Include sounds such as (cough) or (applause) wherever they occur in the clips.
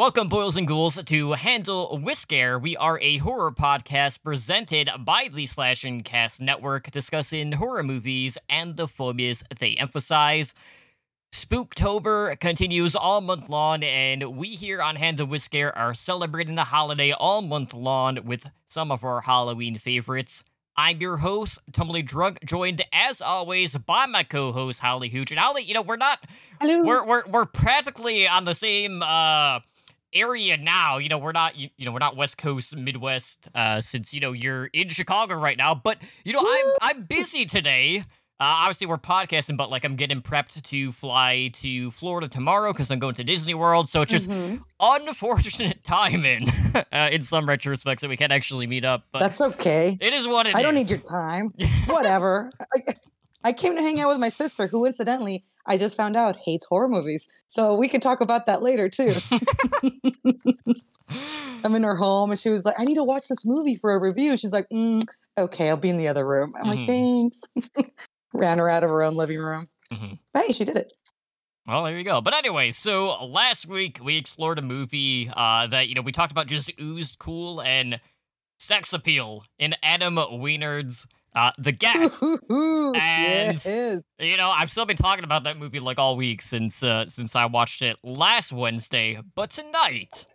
Welcome, boils and ghouls, to Handle Whisker. We are a horror podcast presented by the Slash and Cast Network, discussing horror movies and the phobias they emphasize. Spooktober continues all month long, and we here on Handle Whisker are celebrating the holiday all month long with some of our Halloween favorites. I'm your host, Tumbly Drunk, joined as always by my co-host Holly Hooch. And Holly, you know, we're not Hello. we're we're we're practically on the same uh area now. You know, we're not you, you know, we're not West Coast, Midwest, uh, since you know you're in Chicago right now. But you know, I'm I'm busy today. Uh, obviously, we're podcasting, but like I'm getting prepped to fly to Florida tomorrow because I'm going to Disney World. So it's just Mhm. unfortunate (laughs) timing uh, in some retrospects that we can't actually meet up. But That's okay. it is what it I don't need your time. (laughs) Whatever. I, came to hang out with my sister, who incidentally, I just found out hates horror movies. So we can talk about that later too. (laughs) I'm in her home and she was like, I need to watch this movie for a review. She's like, mm, okay, I'll be in the other room. I'm Mhm. like, thanks. (laughs) Ran her out of her own living room. Mhm. But hey, she did it. Well, there you go. But anyway, so last week we explored a movie uh, that you know we talked about just oozed cool and sex appeal in Adam Wingard's uh, The Guest. And- (laughs) yes. you know, I've still been talking about that movie like all week since uh, since I watched it last Wednesday. But tonight,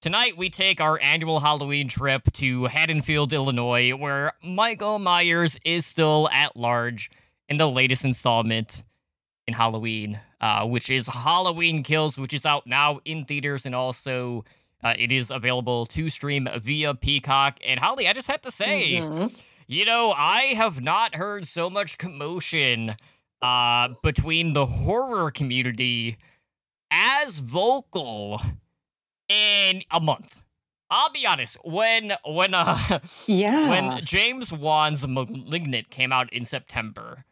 tonight we take our annual Halloween trip to Haddonfield, Illinois, where Michael Myers is still at large in the latest installment in Halloween, uh, which is Halloween Kills, which is out now in theaters and also uh, it is available to stream via Peacock. And Holly, I just have to say, Mhm. You know, I have not heard so much commotion uh, between the horror community as vocal in a month. I'll be honest. When when uh (laughs) Yeah. when James Wan's *Malignant* came out in September,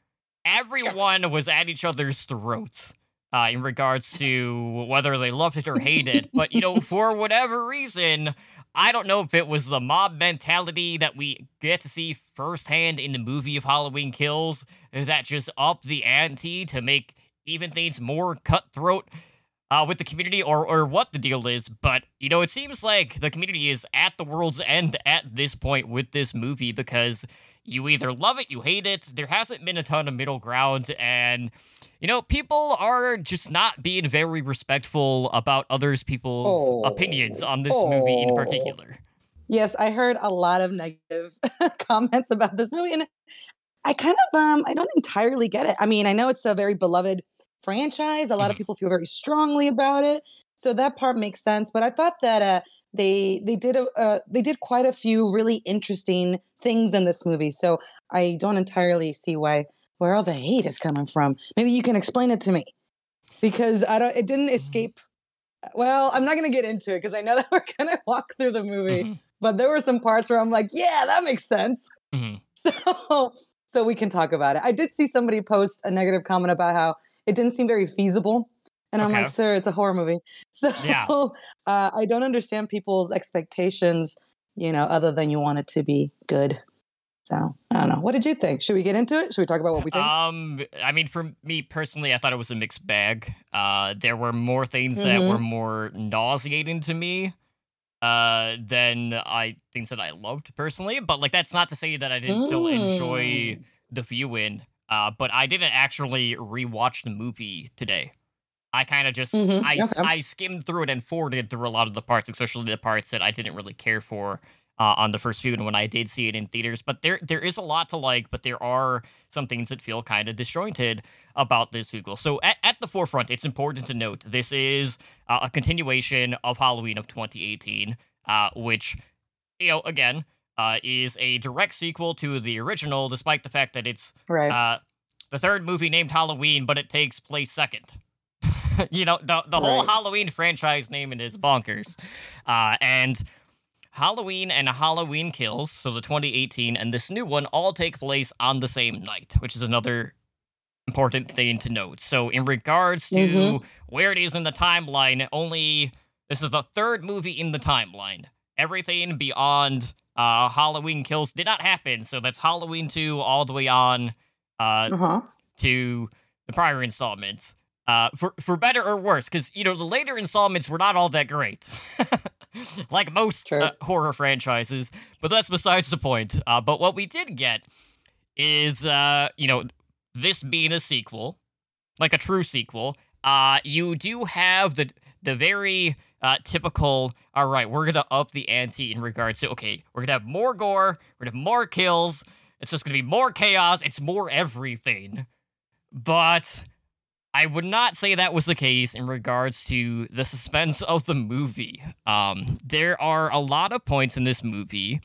everyone was at each other's throats uh, in regards to whether they loved it or hated it. But you know, for whatever reason, I don't know if it was the mob mentality that we get to see firsthand in the movie of Halloween Kills that just upped the ante to make even things more cutthroat uh, with the community or, or what the deal is. But, you know, it seems like the community is at the world's end at this point with this movie because you either love it, you hate it. There hasn't been a ton of middle ground. And, you know, people are just not being very respectful about others' people's Oh. opinions on this movie in Oh. particular. Yes, I heard a lot of negative (laughs) comments about this movie, and I kind of um I don't entirely get it. I mean, I know it's a very beloved franchise. A lot of Mhm. people feel very strongly about it, so that part makes sense. But I thought that uh they they did a uh, they did quite a few really interesting things in this movie. So I don't entirely see why where all the hate is coming from. Maybe you can explain it to me because I don't. It didn't escape. Well, I'm not going to get into it because I know (laughs) that we're going to walk through the movie Mhm, but there were some parts where I'm like, yeah, that makes sense. mhm. (laughs) So, so we can talk about it. I did see somebody post a negative comment about how it didn't seem very feasible. And I'm Okay. like, sir, it's a horror movie. (laughs) So Yeah. uh, I don't understand people's expectations, you know, other than you want it to be good. So I don't know. What did you think? Should we get into it? Should we talk about what we think? Um, I mean, for me personally, I thought it was a mixed bag. Uh, there were more things that Mhm. were more nauseating to me, uh, than I things that I loved personally. But like, that's not to say that I didn't still enjoy Mm. the viewing. Uh, but I didn't actually rewatch the movie today. I kind of just Mhm, I okay. I skimmed through it and forwarded through a lot of the parts, especially the parts that I didn't really care for uh, on the first viewing when I did see it in theaters. But there there is a lot to like, but there are some things that feel kind of disjointed about this sequel. So at, at the forefront, it's important to note this is uh, a continuation of Halloween of 2018, uh, which you know again uh, is a direct sequel to the original, despite the fact that it's right. uh, the third movie named Halloween, but it takes place second. (laughs) you know, the the whole Halloween franchise naming is bonkers. Uh, and Halloween and Halloween Kills, so the 2018 and this new one, all take place on the same night, which is another important thing to note. So, in regards to Mhm. where it is in the timeline, only this is the third movie in the timeline. Everything beyond uh, Halloween Kills did not happen, so that's Halloween 2 all the way on uh, uh huh. to the prior installments. Uh, for for better or worse, because you know the later installments were not all that great, (laughs) like most uh, horror franchises. But that's besides the point. Uh, but what we did get is, uh, you know, this being a sequel, like a true sequel. Uh, you do have the the very uh, typical. All right, we're gonna up the ante in regards to okay, we're gonna have more gore, we're gonna have more kills. It's just gonna be more chaos. It's more everything. But I would not say that was the case in regards to the suspense of the movie. Um, there are a lot of points in this movie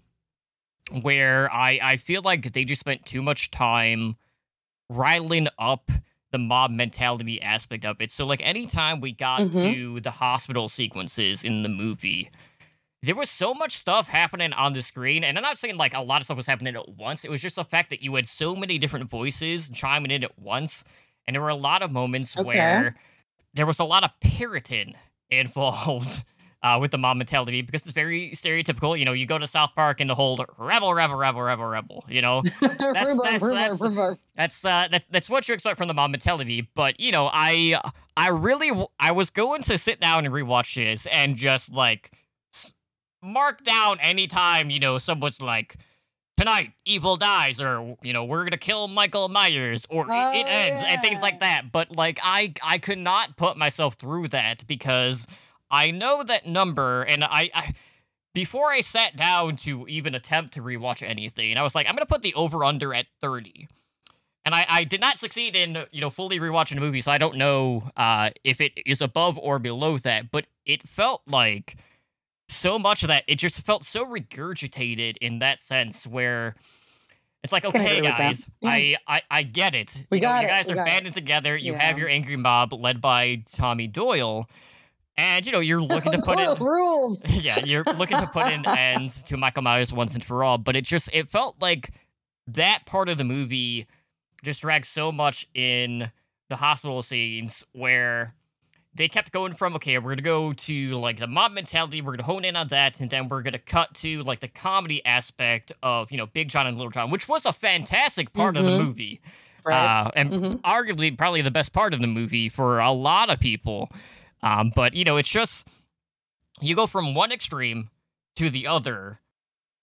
where I, I feel like they just spent too much time riling up the mob mentality aspect of it. So, like, anytime we got Mhm. to the hospital sequences in the movie, there was so much stuff happening on the screen. And I'm not saying like a lot of stuff was happening at once. It was just the fact that you had so many different voices chiming in at once. And there were a lot of moments Okay. where there was a lot of parroting (laughs) involved uh, with the mob mentality because it's very stereotypical. You know, you go to South Park and the whole rebel, rebel, rebel, rebel, rebel. You know, (laughs) that's- that's- rhubarb. that's uh, that, that's what you expect from the mob mentality. But you know, I I really w- I was going to sit down and rewatch this and just like mark down anytime you know someone's like tonight evil dies or you know we're gonna kill Michael Myers or it, it Oh, ends and things like that. But like I I could not put myself through that because I know that number and I. I before I sat down to even attempt to rewatch anything, I was like, I'm gonna put the over under at 30 and I, I did not succeed in you know fully rewatching the movie, so I don't know uh, if it is above or below that. But it felt like so much of that it just felt so regurgitated in that sense, where it's like, okay, agree with that. guys, Yeah. I, I I get it. We You know, got you it, guys we are banded it. together. You have your angry mob led by Tommy Doyle, and you know you're (laughs) looking to put in rules. (laughs) yeah, you're looking to put an (laughs) end to Michael Myers once and for all, but it just it felt like that part of the movie just dragged so much in the hospital scenes where they kept going from okay, we're gonna go to like the mob mentality, we're gonna hone in on that, and then we're gonna cut to like the comedy aspect of you know Big John and Little John, which was a fantastic part of the Mhm. movie, Right. uh, and Mhm. arguably probably the best part of the movie for a lot of people. Um, but you know, it's just you go from one extreme to the other,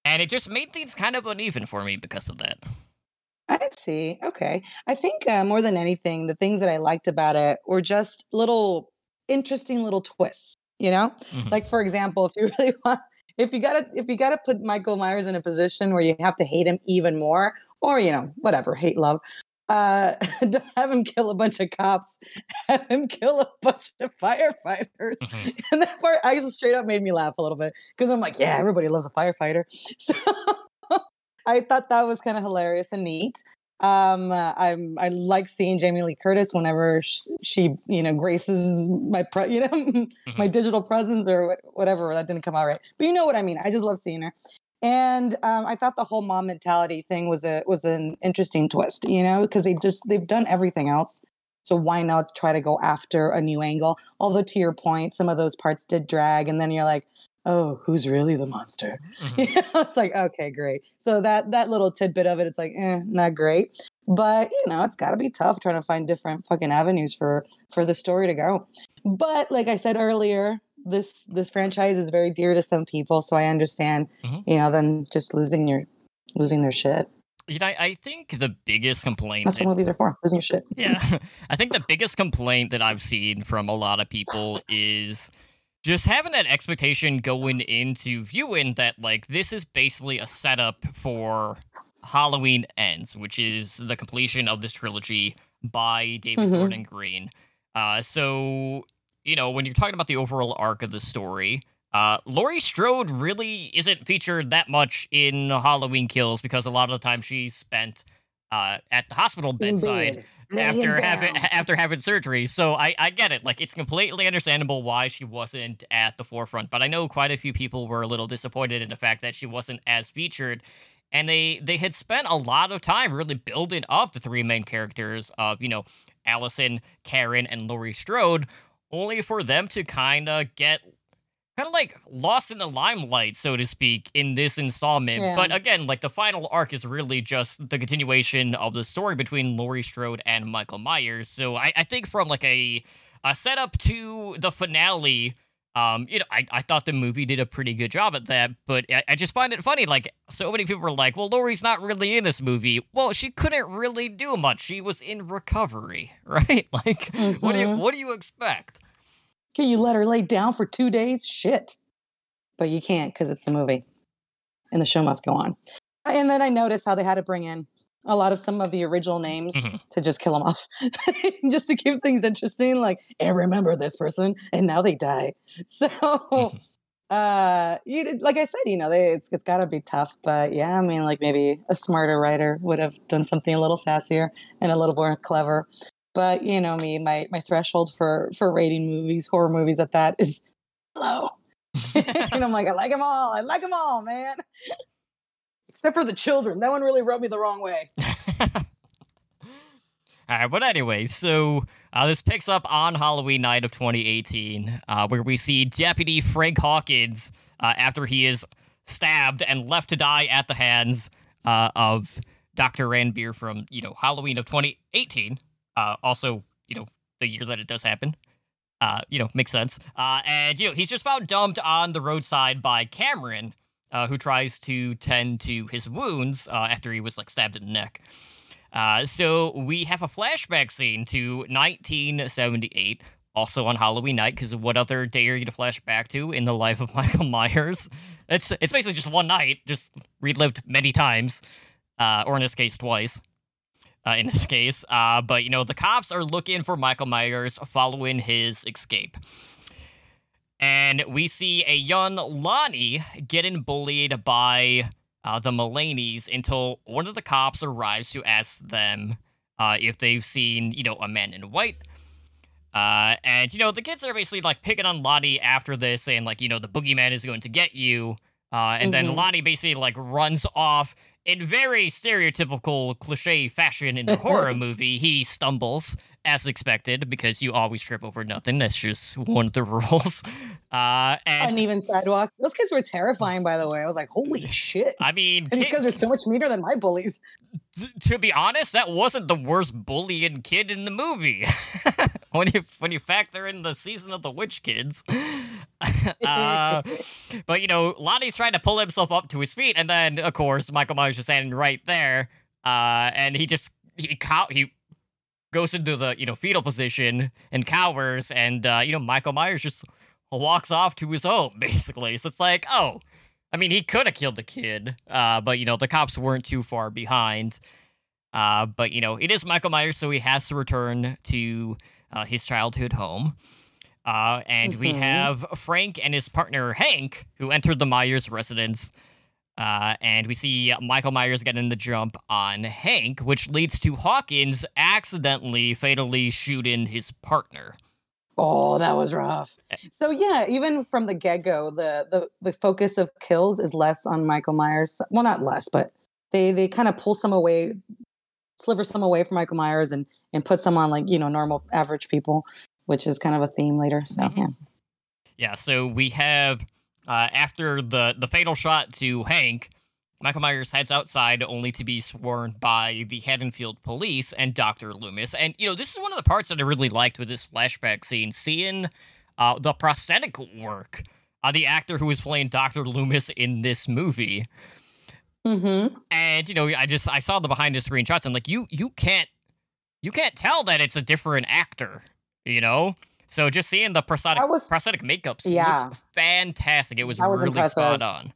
and it just made things kind of uneven for me because of that. I see. Okay. I think uh, more than anything, the things that I liked about it were just little interesting little twists. You know, Mhm. like for example, if you (laughs) really want, if you gotta, if you gotta put Michael Myers in a position where you have to hate him even more, or you know, whatever, hate love. Uh, (laughs) don't have him kill a bunch of cops. (laughs) Have him kill a bunch of firefighters. Mhm. And that part actually straight up made me laugh a little bit because I'm like, yeah, everybody loves a firefighter. So I thought that was kind of hilarious and neat. Um, uh, I'm I like seeing Jamie Lee Curtis whenever she, she you know graces my pre- (laughs) you know my digital presence or whatever that didn't come out right, but you know what I mean. I just love seeing her. And um, I thought the whole mom mentality thing was a was an interesting twist, you know, because they just they've done everything else. So why not try to go after a new angle? Although to your point, some of those parts did drag, and then you're like, oh, who's really the monster? Mhm. You know, it's like okay, great. So that that little tidbit of it, it's like, eh, not great. But you know, it's got to be tough trying to find different fucking avenues for for the story to go. But like I said earlier, this this franchise is very dear to some people, so I understand. Mhm. You know, them just losing your losing their shit. You know, I, think the biggest complaint That's that what movies are for, losing your shit. Yeah. (laughs) I think the biggest complaint that I've seen from a lot of people is just having that expectation going into viewing that, like, this is basically a setup for Halloween Ends, which is the completion of this trilogy by David Mhm. Gordon Green. Uh, so, you know, when you're talking about the overall arc of the story, uh, Laurie Strode really isn't featured that much in Halloween Kills because a lot of the time she's spent uh, at the hospital bedside bed, laying after having after having surgery. So I I get it. Like it's completely understandable why she wasn't at the forefront. But I know quite a few people were a little disappointed in the fact that she wasn't as featured. And they they had spent a lot of time really building up the three main characters of you know Allison, Karen, and Laurie Strode, only for them to kind of get kind of like lost in the limelight, so to speak, in this installment. Yeah. But again, like the final arc is really just the continuation of the story between Laurie Strode and Michael Myers. So I, I think from like a a setup to the finale. Um, you know, I, I thought the movie did a pretty good job at that, but I, I just find it funny. Like, so many people were like, well, Laurie's not really in this movie. Well, she couldn't really do much. She was in recovery, (laughs) right? Like, what do you what do you expect? Can you let her lay down for two days? Shit. But you can't because it's the movie and the show must go on. And then I noticed how they had to bring in a lot of some of the original names Mhm. to just kill them off, (laughs) just to keep things interesting. Like, I remember this person, and now they die. (laughs) So, uh, you like I said, you know, they, it's it's got to be tough. But yeah, I mean, like maybe a smarter writer would have done something a little sassier and a little more clever. But you know me, my my threshold for for rating movies, horror movies at that is low. (laughs) and I'm like, I like them all. I like them all, man. Except for the children. That one really rubbed me the wrong way. (laughs) All right, but anyway, so uh, this picks up on Halloween night of 2018, uh, where we see Deputy Frank Hawkins uh, after he is stabbed and left to die at the hands uh, of Dr. Ranbir from, you know, Halloween of 2018. Uh, also, you know, the year that it does happen. Uh, you know, makes sense. Uh, and, you know, he's just found dumped on the roadside by Cameron, uh, who tries to tend to his wounds uh, after he was, like, stabbed in the neck. Uh, so we have a flashback scene to 1978, also on Halloween night. Because what other day are you to flash back to in the life of (laughs) Michael Myers? It's it's basically just one night, just relived many times, uh, or in this case twice. Uh, in this case, uh, but you know the cops are looking for Michael Myers following his escape. And we see a young Lonnie getting bullied by uh, the Mulaney's until one of the cops arrives to ask them uh, if they've seen, you know, a man in white. Uh, and, you know, the kids are basically like picking on Lonnie after this, saying, like, you know, the boogeyman is going to get you. Uh, and then Mhm. Lonnie basically like runs off in very stereotypical cliche fashion in a horror (laughs) movie. He stumbles as expected because you always trip over nothing. That's just one of the (laughs) rules. Uh, and Uneven sidewalks. Those kids were terrifying, by the way. I was like, holy (laughs) shit. I mean, And these guys are so much meaner than my bullies. t- to be honest, that wasn't the worst bullying kid in the movie. when you when you factor in the season of the witch kids. (laughs) uh, but you know, Lonnie's trying to pull himself up to his feet, and then of course Michael Myers is standing right there, uh, and he just he cow- he goes into the you know fetal position and cowers, and uh, you know Michael Myers just walks off to his home (laughs) basically. So it's like, oh, I mean, he could have killed the kid, uh, but you know the cops weren't too far behind. Uh, but you know, it is Michael Myers, so he has to return to uh, his childhood home. Uh, and we Mhm. have Frank and his partner Hank, who entered the Myers residence. Uh, and we see Michael Myers getting the jump on Hank, which leads to Hawkins accidentally fatally shooting his partner. Oh, that was rough. So yeah, even from the get go, the, the the focus of kills is less on Michael Myers. Well, not less, but they they kind of pull some away, sliver some away from Michael Myers and and put some on like you know normal average people, which is kind of a theme later. So Mhm. yeah, Yeah, so we have uh, after the the fatal shot to Hank, Michael Myers heads outside only to be sworn by the Haddonfield police and Dr. Loomis. And you know, this is one of the parts that I really liked with this flashback scene, seeing uh, the prosthetic work uh, the actor who was playing Dr. Loomis in this movie. mm-hmm. And you know, I just I saw the behind the screen shots. and like, you you can't you can't tell that it's a different actor. You know. So just seeing the prosthetic was- prosthetic makeups Yeah. looks fantastic. It was, was really impressive. spot on.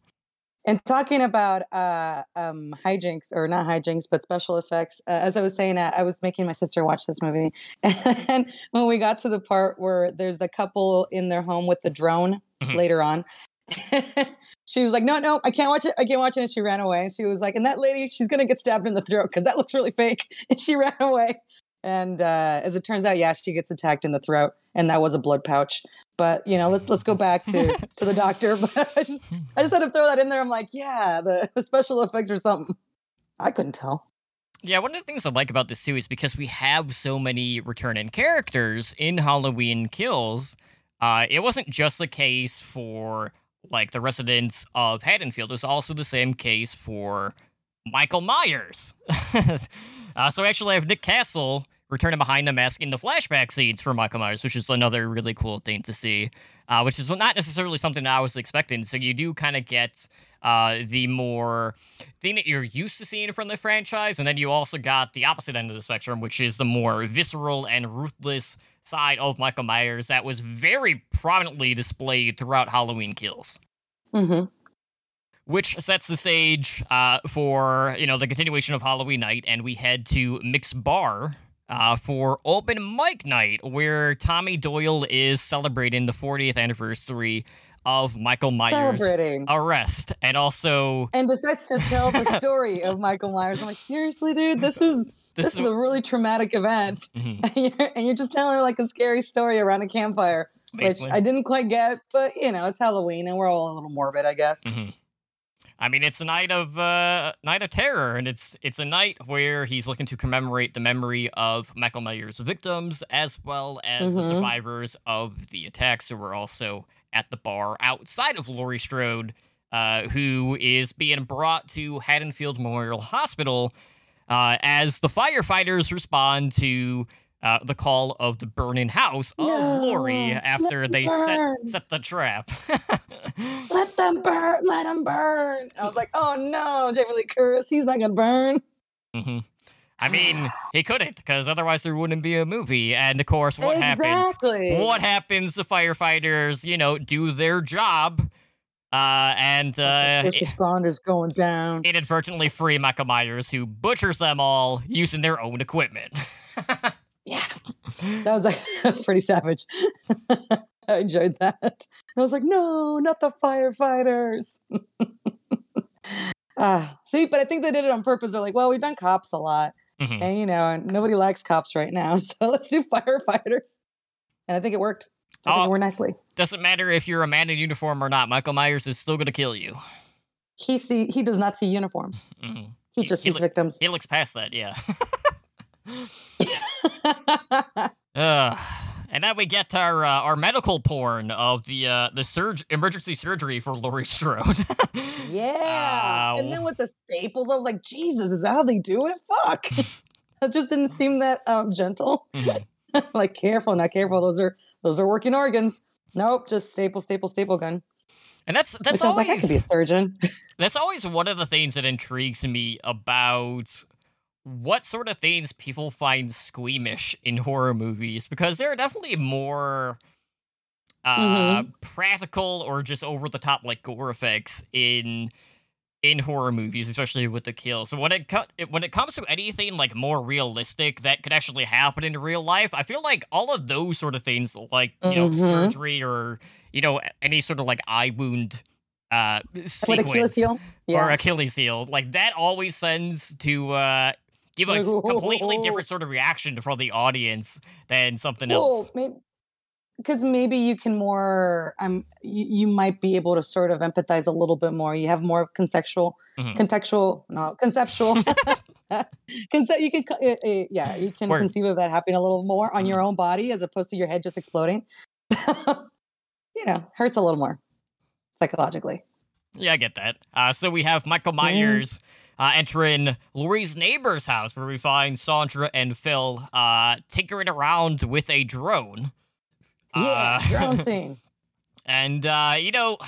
And talking about uh, um, hijinks, or not hijinks, but special effects, uh, as I was saying, uh, I was making my sister watch this movie. (laughs) And when we got to the part where there's the couple in their home with the drone Mhm. later on, (laughs) she was like, No, no, I can't watch it. I can't watch it. And she ran away. And she was like, And that lady, she's going to get stabbed in the throat because that looks really fake. (laughs) And she ran away. And uh, as it turns out, yeah, she gets attacked in the throat, and that was a blood pouch. But you know, let's let's go back to to the doctor. (laughs) But I just I just had to throw that in there. I'm like, yeah, the, (laughs) the special effects or something. I couldn't tell. Yeah, one of the things I like about this series because we have so many returning characters in Halloween Kills. uh, it wasn't just the case for like the residents of Haddonfield. It was also the same case for Michael Myers. (laughs) uh, so we actually have Nick Castle returning behind the mask in the flashback scenes for Michael Myers, which is another really cool thing to see. Uh, which is not necessarily something I was expecting. So you do kind of get uh, the more thing that you're used to seeing from the franchise, and then you also got the opposite end of the spectrum, which is the more visceral and ruthless side of Michael Myers that was very prominently displayed throughout Halloween Kills. Mm-hmm. Which sets the stage uh, for you know the continuation of Halloween Night, and we head to Mix Bar, uh, for open mic night, where Tommy Doyle is celebrating the 40th anniversary of Michael Myers' Celebrating. arrest, and also and decides to tell the (laughs) story of Michael Myers. I'm like, seriously, dude, this is this, is a really traumatic event, Mhm, (laughs) and you're, and you're just telling like a scary story around a campfire, basically. which I didn't quite get, but you know, it's Halloween and we're all a little morbid, I guess. Mhm. I mean, it's a night of uh, night of terror, and it's it's a night where he's looking to commemorate the memory of Michael Myers' victims, as well as the Mhm. survivors of the attacks who were also at the bar outside of Laurie Strode, uh, who is being brought to Haddonfield Memorial Hospital uh, as the firefighters respond to. Uh, the call of the burning house of No, Laurie after they set, set the trap. (laughs) Let them burn, let them burn. I was like, oh no, Jamie Lee Curtis, he's not gonna burn. hmm I mean, he couldn't, because otherwise there wouldn't be a movie. And of course, what happens? exactly. What happens? The firefighters, you know, do their job, uh, and uh, First responders going down. inadvertently free Michael Myers, who butchers them all using their own equipment. (laughs) Yeah, that was like (laughs) that was pretty savage. (laughs) I enjoyed that. I was like, no, not the firefighters. (laughs) Ah, see, but I think they did it on purpose. They're like, well, we've done cops a lot, Mhm. and you know, and nobody likes cops right now, so let's do firefighters. And I think it worked. I think Oh. it worked nicely. Doesn't matter if you're a man in uniform or not. Michael Myers is still gonna kill you. He see he does not see uniforms. Mhm. He He- just he sees look- victims. He looks past that, yeah. (laughs) Uh, and then we get our uh, our medical porn of the uh, the surg- emergency surgery for Laurie Strode. (laughs) yeah, and then with the staples, I was like, Jesus, is that how they do it? Fuck. (laughs) that just didn't seem that um, gentle. Mhm. like careful, not careful. Those are those are working organs. Nope, just staple, staple, staple gun. And that's that's Which I always like, I could be a surgeon. that's always one of the things that intrigues me about what sort of things people find squeamish in horror movies because there are definitely more uh practical or just over the top like gore effects in in horror movies especially with the kill so when it co- when it comes to anything like more realistic that could actually happen in real life i feel like all of those sort of things like you know Mhm. surgery or you know any sort of like eye wound uh sequence Achilles heel? or Achilles heel. Like that always sends to uh give a (laughs) completely "Whoa." different sort of reaction from the audience than something else. Well, maybe because maybe you can more. Um, you, you might be able to sort of empathize a little bit more. You have more contextual, Mhm. contextual, no, conceptual. (laughs) (laughs) Conce- you can, uh, uh, yeah, you can Words. conceive of that happening a little more on your own body as opposed to your head just exploding. you know, hurts a little more psychologically. Yeah, I get that. Uh so we have Michael Myers uh, entering Laurie's neighbor's house where we find Sandra and Phil uh tinkering around with a drone. Yeah, Uh, (laughs) drone scene. And uh, you know,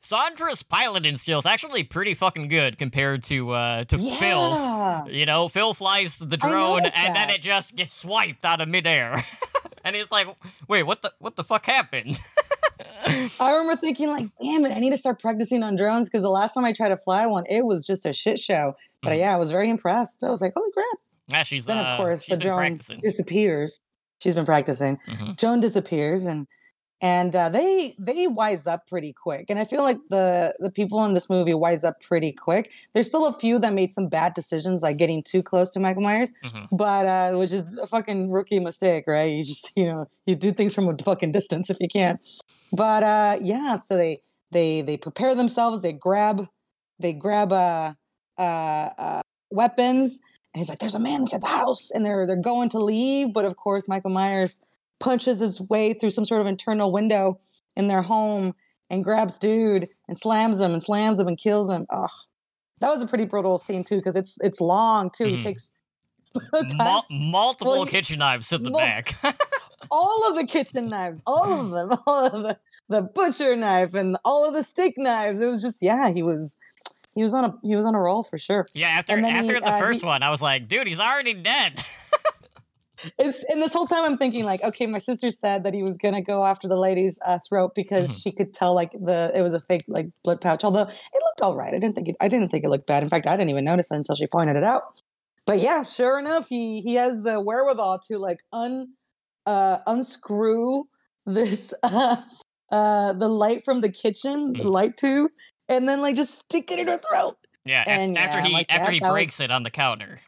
Sandra's piloting skills actually pretty fucking good compared to uh to Phil's. You know, Phil flies the drone and noticed then it just gets swiped out of midair. (laughs) and he's like, wait, what the what the fuck happened? (laughs) I remember thinking, like, damn it, I need to start practicing on drones because the last time I tried to fly one, it was just a shit show. But Mhm. yeah, I was very impressed. I was like, holy crap. yeah, she's Then, uh, of course, she's the drone practicing. disappears. She's been practicing. Mhm. Joan disappears, and and uh, they they wise up pretty quick. And I feel like the the people in this movie wise up pretty quick. There's still a few that made some bad decisions, like getting too close to Michael Myers, Mhm. but uh, which is a fucking rookie mistake, right? You just (laughs) you know you do things from a fucking distance if you can. But uh, yeah, so they they they prepare themselves. They grab they grab uh, uh, uh, weapons, and he's like, "There's a man inside the house," and they're they're going to leave, but of course Michael Myers punches his way through some sort of internal window in their home and grabs dude and slams him and slams him and kills him. Oh, that was a pretty brutal scene too because it's it's long too. Mhm. It takes (laughs) Mul- multiple Well, kitchen knives in the mul- back. (laughs) all of the kitchen knives, all of them, (laughs) all of the, the butcher knife and all of the steak knives. It was just yeah, he was he was on a he was on a roll for sure. yeah, after after he, the uh, he- first one, I was like, dude, he's already dead. It's and this whole time I'm thinking like, okay, my sister said that he was gonna go after the lady's uh, throat because Mhm. she could tell like the it was a fake like blood pouch. Although it looked all right. I didn't think it, I didn't think it looked bad. In fact, I didn't even notice it until she pointed it out. But yeah, sure enough, he he has the wherewithal to like un uh unscrew this (laughs) uh uh the light from the kitchen the Mhm. light tube and then like just stick it in her throat. yeah, And, after yeah, he like after he that was- breaks it on the counter.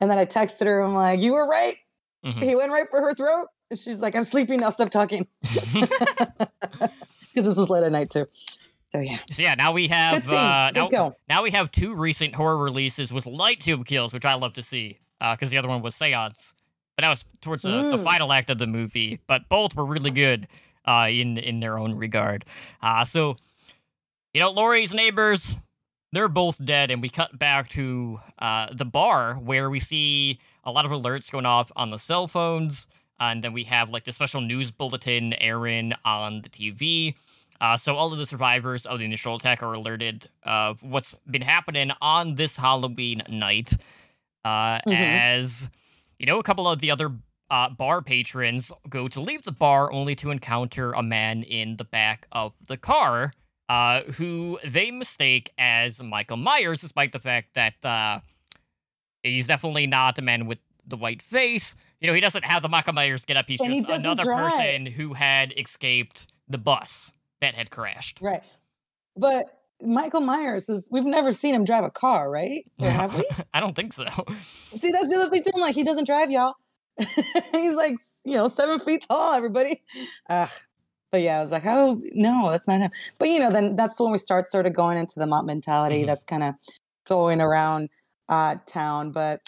And then I texted her. I'm like, you were right. Mhm. He went right for her throat. And she's like, I'm sleepy now. Stop talking. (laughs) Because this was late at night too. So yeah, so yeah, now we have uh, now, now we have two recent horror releases with light tube kills, which I love to see, because the other one was Seance, but that was towards the, the Mm. final act of the movie. But both were really good uh, in in their own regard. Uh, so, you know, Laurie's neighbors, they're both dead, and we cut back to uh, the bar where we see a lot of alerts going off on the cell phones, and then we have like the special news bulletin airing on the TV. Uh, so all of the survivors of the initial attack are alerted of what's been happening on this Halloween night. Uh, Mhm. As you know, a couple of the other uh, bar patrons go to leave the bar only to encounter a man in the back of the car, uh, who they mistake as Michael Myers, despite the fact that uh, he's definitely not the man with the white face. You know, he doesn't have the Michael Myers get up. He's And just doesn't another drive. person who had escaped the bus that had crashed. Right. But Michael Myers is, we've never seen him drive a car, right? Or (laughs) have we? I don't think so. See, that's the other thing too. I'm like, he doesn't drive, y'all. (laughs) He's like, you know, seven feet tall, everybody. Ugh. But yeah, I was like, oh, no, that's not him. But you know, then that's when we start sort of going into the mob mentality Mhm. that's kind of going around uh, town. But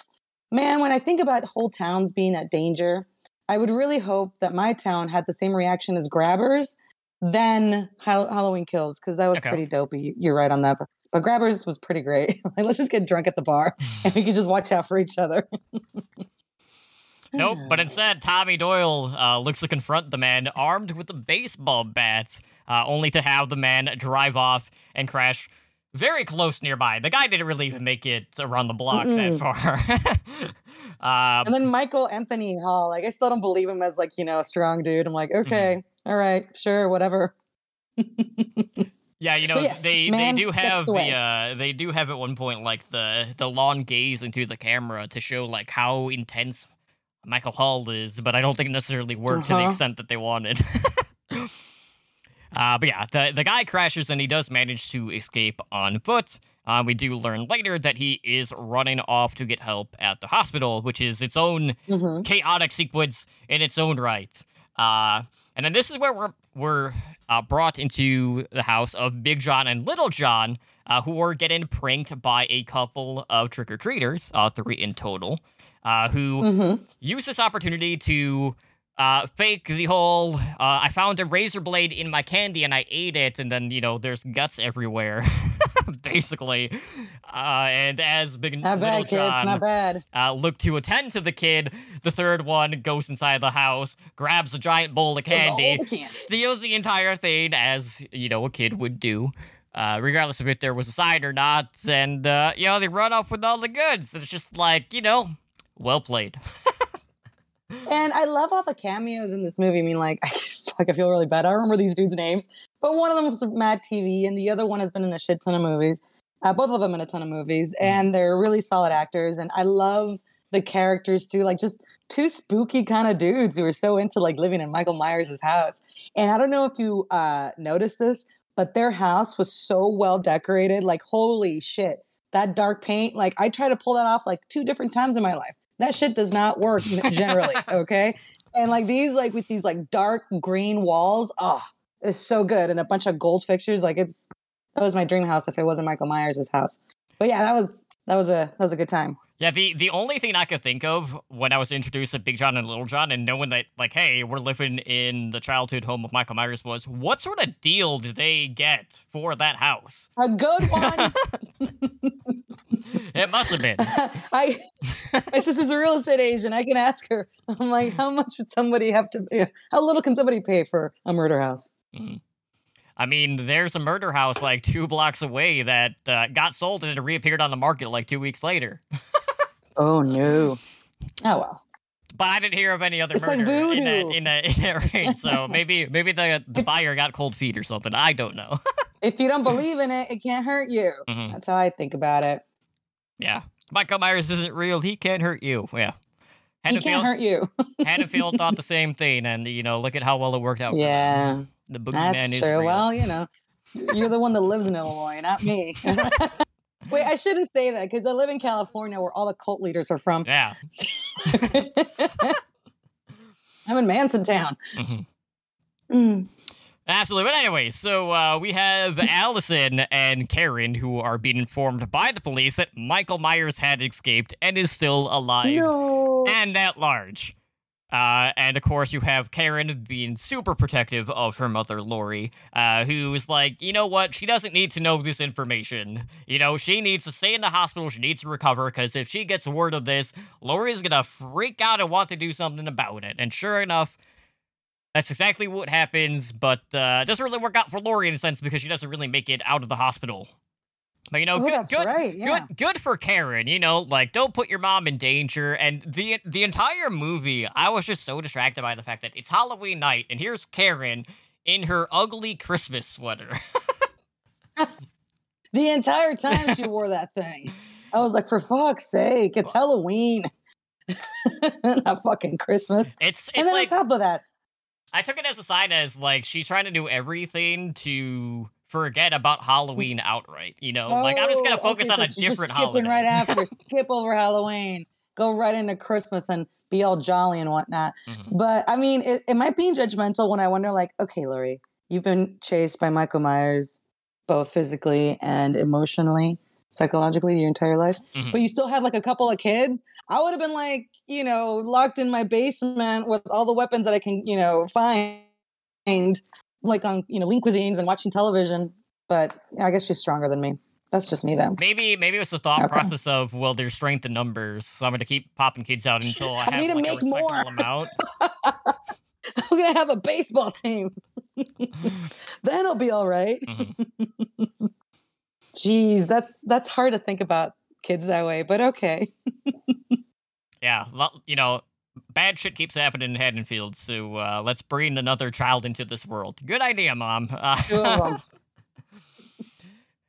man, when I think about whole towns being at danger, I would really hope that my town had the same reaction as Grabbers than Hall- Halloween Kills because that was Okay. pretty dopey. You- You're right on that. But, but Grabbers was pretty great. (laughs) like, let's just get drunk at the bar (laughs) and we can just watch out for each other. Nope, but (laughs) instead, Tommy Doyle uh, looks to confront the man armed with a baseball bat, uh, only to have the man drive off and crash very close nearby. The guy didn't really even make it around the block Mm-mm. that far. uh, (laughs) And then Michael Anthony Hall, like I still don't believe him as like you know a strong dude. I'm like, okay, all right, sure, whatever. yeah, you (laughs) know, yes, they man they do have the the uh, they do have at one point like the the long gaze into the camera to show like how intense Michael Hall is, but I don't think it necessarily worked to the Uh-huh. extent that they wanted. (laughs) uh, but yeah, the the guy crashes and he does manage to escape on foot. Uh, we do learn later that he is running off to get help at the hospital, which is its own hmm chaotic sequence in its own right. Uh, and then this is where we're we're uh, brought into the house of Big John and Little John, uh, who are getting pranked by a couple of trick or treaters, uh, three in total, uh, who hmm use this opportunity to uh, fake the whole. Uh, I found a razor blade in my candy and I ate it, and then you know there's guts everywhere, (laughs) basically. Uh, and as Big Not Little bad, kids. John Not bad. uh, look to attend to the kid. The third one goes inside the house, grabs a giant bowl of candy, candy. steals the entire thing, as you know a kid would do, uh, regardless of if there was a sign or not. And uh, you know they run off with all the goods. It's just like you know, well played. (laughs) And I love all the cameos in this movie. I mean, like, (laughs) fuck, I feel really bad. I remember these dudes' names, but one of them was from Mad TV, and the other one has been in a shit ton of movies. Uh, both of them in a ton of movies, and they're really solid actors. And I love the characters too, like just two spooky kind of dudes who are so into like living in Michael Myers' house. And I don't know if you uh, noticed this, but their house was so well decorated. Like, holy shit, that dark paint. Like, I tried to pull that off like two different times in my life. That shit does not work (laughs) generally. okay. And like these, like with these like dark green walls, oh, it's so good. And a bunch of gold fixtures. Like, it's that was my dream house if it wasn't Michael Myers' house. But yeah, that was that was a that was a good time. Yeah, the the only thing I could think of when I was introduced to Big John and Little John and knowing that like, hey, we're living in the childhood home of Michael Myers was what sort of deal did they get for that house? A good one. (laughs) (laughs) (laughs) It must have been. (laughs) I my sister's a real estate agent. I can ask her. I'm like, how much would somebody have to? pay? How little can somebody pay for a murder house? Mhm. I mean, there's a murder house like two blocks away that uh, got sold and it reappeared on the market like two weeks later. (laughs) Oh no. Oh well. But I didn't hear of any other It's like murder in that voodoo. in that, in that range. So maybe maybe the the buyer got cold feet or something. I don't know. If you don't believe in it, it can't hurt you. Mhm. That's how I think about it. Yeah, Michael Myers isn't real. He can't hurt you. Yeah. He can't hurt you. (laughs) Haddonfield thought the same thing, and you know, look at how well it worked out. yeah, the boogeyman that's is true. real. Well, you know, you're the one that lives in Illinois, not me. (laughs) Wait, I shouldn't say that because I live in California, where all the cult leaders are from. yeah. (laughs) I'm in Manson Town. Mhm. Mm. Absolutely. But anyway, so uh, we have (laughs) Allison and Karen who are being informed by the police that Michael Myers had escaped and is still alive No. and at large. Uh, and of course, you have Karen being super protective of her mother, Laurie, uh, who's like, you know what? She doesn't need to know this information. You know, she needs to stay in the hospital. She needs to recover because if she gets word of this, Laurie is gonna freak out and want to do something about it. And sure enough, that's exactly what happens. But uh, it doesn't really work out for Laurie in a sense because she doesn't really make it out of the hospital. But you know, Oh, good, good, right. Yeah. good good for Karen, you know, like don't put your mom in danger. And the the entire movie, I was just so distracted by the fact that it's Halloween night and here's Karen in her ugly Christmas sweater. (laughs) The entire time she wore that thing. I was like, for fuck's sake, it's Halloween. (laughs) Not fucking Christmas. It's and then like on top of that, I took it as a sign as like she's trying to do everything to forget about Halloween outright, you know? like I'm just gonna Oh, focus okay, on a different skipping holiday. right after, (laughs) skip over Halloween, go right into Christmas and be all jolly and whatnot. Mhm. But I mean, it, it might be judgmental when I wonder, like, okay, Laurie, you've been chased by Michael Myers, both physically and emotionally, psychologically, your entire life, Mhm. but you still have like a couple of kids. I would have been like, you know, locked in my basement with all the weapons that I can, you know, find, like on, you know, lean cuisines and watching television. But I guess she's stronger than me. That's just me, though. Maybe maybe it's the thought Okay. process of well, there's strength in numbers, so I'm gonna keep popping kids out until (laughs) I I have need to like, make more. amount. (laughs) I'm gonna have a baseball team. (laughs) then I'll be all right. Mhm. Jeez, that's that's hard to think about kids that way, but okay. Yeah, lo- you know, bad shit keeps happening in Haddonfield, so uh, let's bring another child into this world. Good idea, mom. Uh, Two of 'em.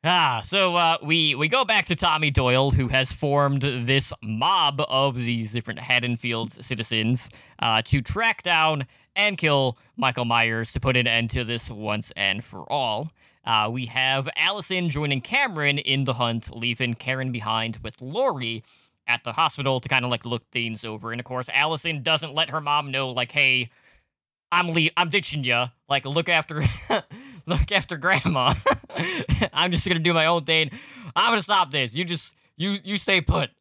ah, so uh, we we go back to Tommy Doyle, who has formed this mob of these different Haddonfield citizens uh, to track down and kill Michael Myers to put an end to this once and for all. Uh, we have Allison joining Cameron in the hunt, leaving Karen behind with Laurie at the hospital to kind of like look things over. And of course, Allison doesn't let her mom know, like, hey, I'm le- I'm ditching you. Like, look after, (laughs) look after grandma. (laughs) I'm just gonna do my own thing. I'm gonna stop this. You just you you stay put.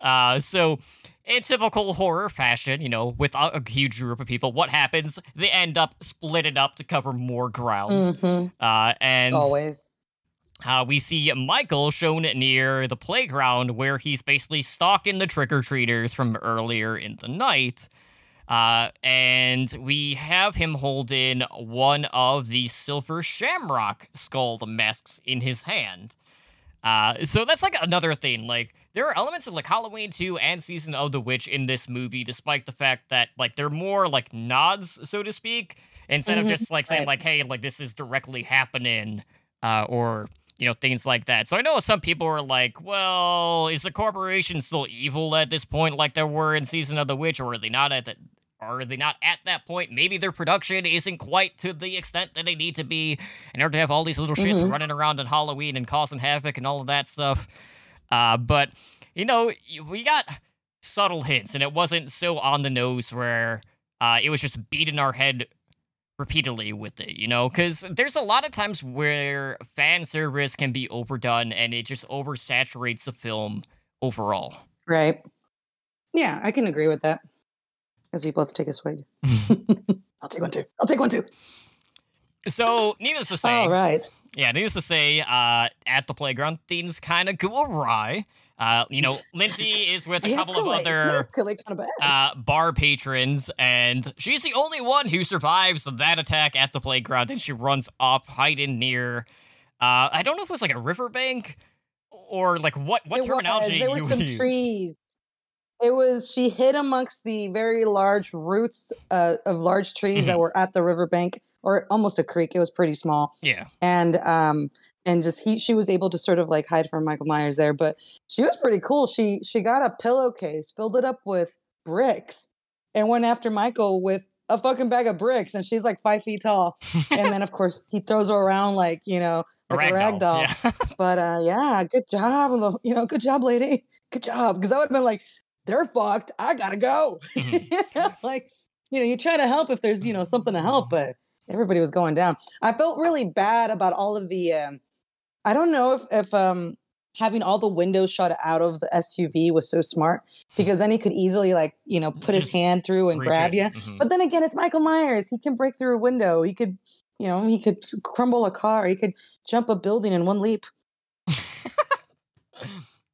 Uh, so in typical horror fashion, you know, with a, a huge group of people, what happens? They end up splitting up to cover more ground. Mhm, Uh, and Always. uh, we see Michael shown near the playground where he's basically stalking the trick or treaters from earlier in the night. Uh, and we have him holding one of the silver shamrock skull masks in his hand. Uh, so that's like another thing. Like, there are elements of like Halloween 2 and Season of the Witch in this movie, despite the fact that like they're more like nods, so to speak, instead Mhm, of just like saying right. like, hey, like this is directly happening, uh, or you know things like that. So I know some people are like, well, is the corporation still evil at this point, like there were in Season of the Witch, or are they not at that? Are they not at that point? Maybe their production isn't quite to the extent that they need to be in order to have all these little shits Mhm. running around on Halloween and causing havoc and all of that stuff. Uh, but you know, we got subtle hints, and it wasn't so on the nose where uh, it was just beating our head repeatedly with it. You know, because there's a lot of times where fan service can be overdone, and it just oversaturates the film overall. Right. Yeah, I can agree with that. As we both take a swig. (laughs) I'll take one too. I'll take one too. So, needless to say, All right. yeah, needless to say, uh, at the playground, things kind of go awry. Uh, you know, Lindsay (laughs) is with a couple of other escalate kind of bad. uh, bar patrons, and she's the only one who survives that attack at the playground. And she runs off, hiding near. Uh, I don't know if it was like a riverbank or like what what It was. terminology There were some use. trees. It was she hid amongst the very large roots uh, of large trees Mm-hmm. that were at the riverbank or almost a creek. It was pretty small, Yeah, and um, and just he she was able to sort of like hide from Michael Myers there. But she was pretty cool. She she got a pillowcase, filled it up with bricks, and went after Michael with a fucking bag of bricks. And she's like five feet tall. and then of course he throws her around like you know (laughs) like a rag doll. Yeah. (laughs) But uh, yeah, good job, you know, good job, lady, good job. Because I would have been like, they're fucked. I gotta go. Mhm. (laughs) like, you know, you try to help if there's you know something to help, but everybody was going down. I felt really bad about all of the. Um, I don't know if if um having all the windows shut out of the SUV was so smart because then he could easily like you know put his hand through and grab you. Mhm. But then again, it's Michael Myers. He can break through a window. He could, you know, he could crumble a car. He could jump a building in one leap. (laughs)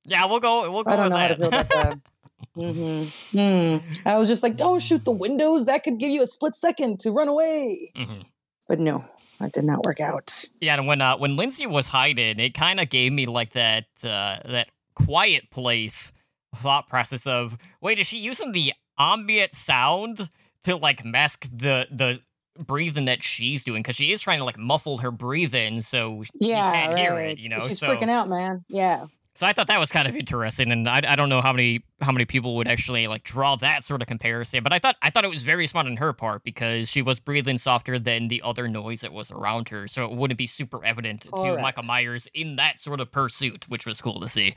yeah, we'll go. We'll go. I don't know how to that. feel about that. (laughs) mm-hmm. mm. I was just like, don't shoot the windows. That could give you a split second to run away. Mhm. But no, that did not work out. Yeah, and when uh, when Lindsay was hiding, it kind of gave me like that uh, that quiet place thought process of wait, is she using the ambient sound to like mask the the breathing that she's doing? Because she is trying to like muffle her breathing so Yeah, you can't right. hear it. You know, she's so freaking out, man. Yeah, so I thought that was kind of interesting, and I, I don't know how many how many people would actually like draw that sort of comparison, but I thought I thought it was very smart on her part because she was breathing softer than the other noise that was around her, so it wouldn't be super evident to Correct. Michael Myers in that sort of pursuit, which was cool to see.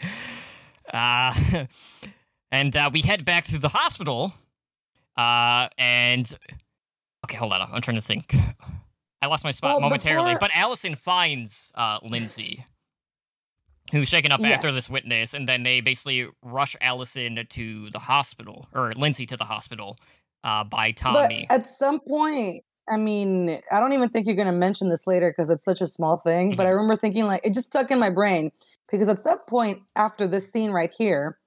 Uh, (laughs) and uh, we head back to the hospital, uh, and okay, hold on, I'm trying to think. I lost my spot Well, momentarily, before- but Allison finds uh, Lindsay who's shaken up after this witness, and then they basically rush Allison to the hospital, or Lindsay to the hospital, uh, by Tommy. but at some point, I mean, I don't even think you're going to mention this later because it's such a small thing. But I remember thinking like it just stuck in my brain because at some point after this scene right here,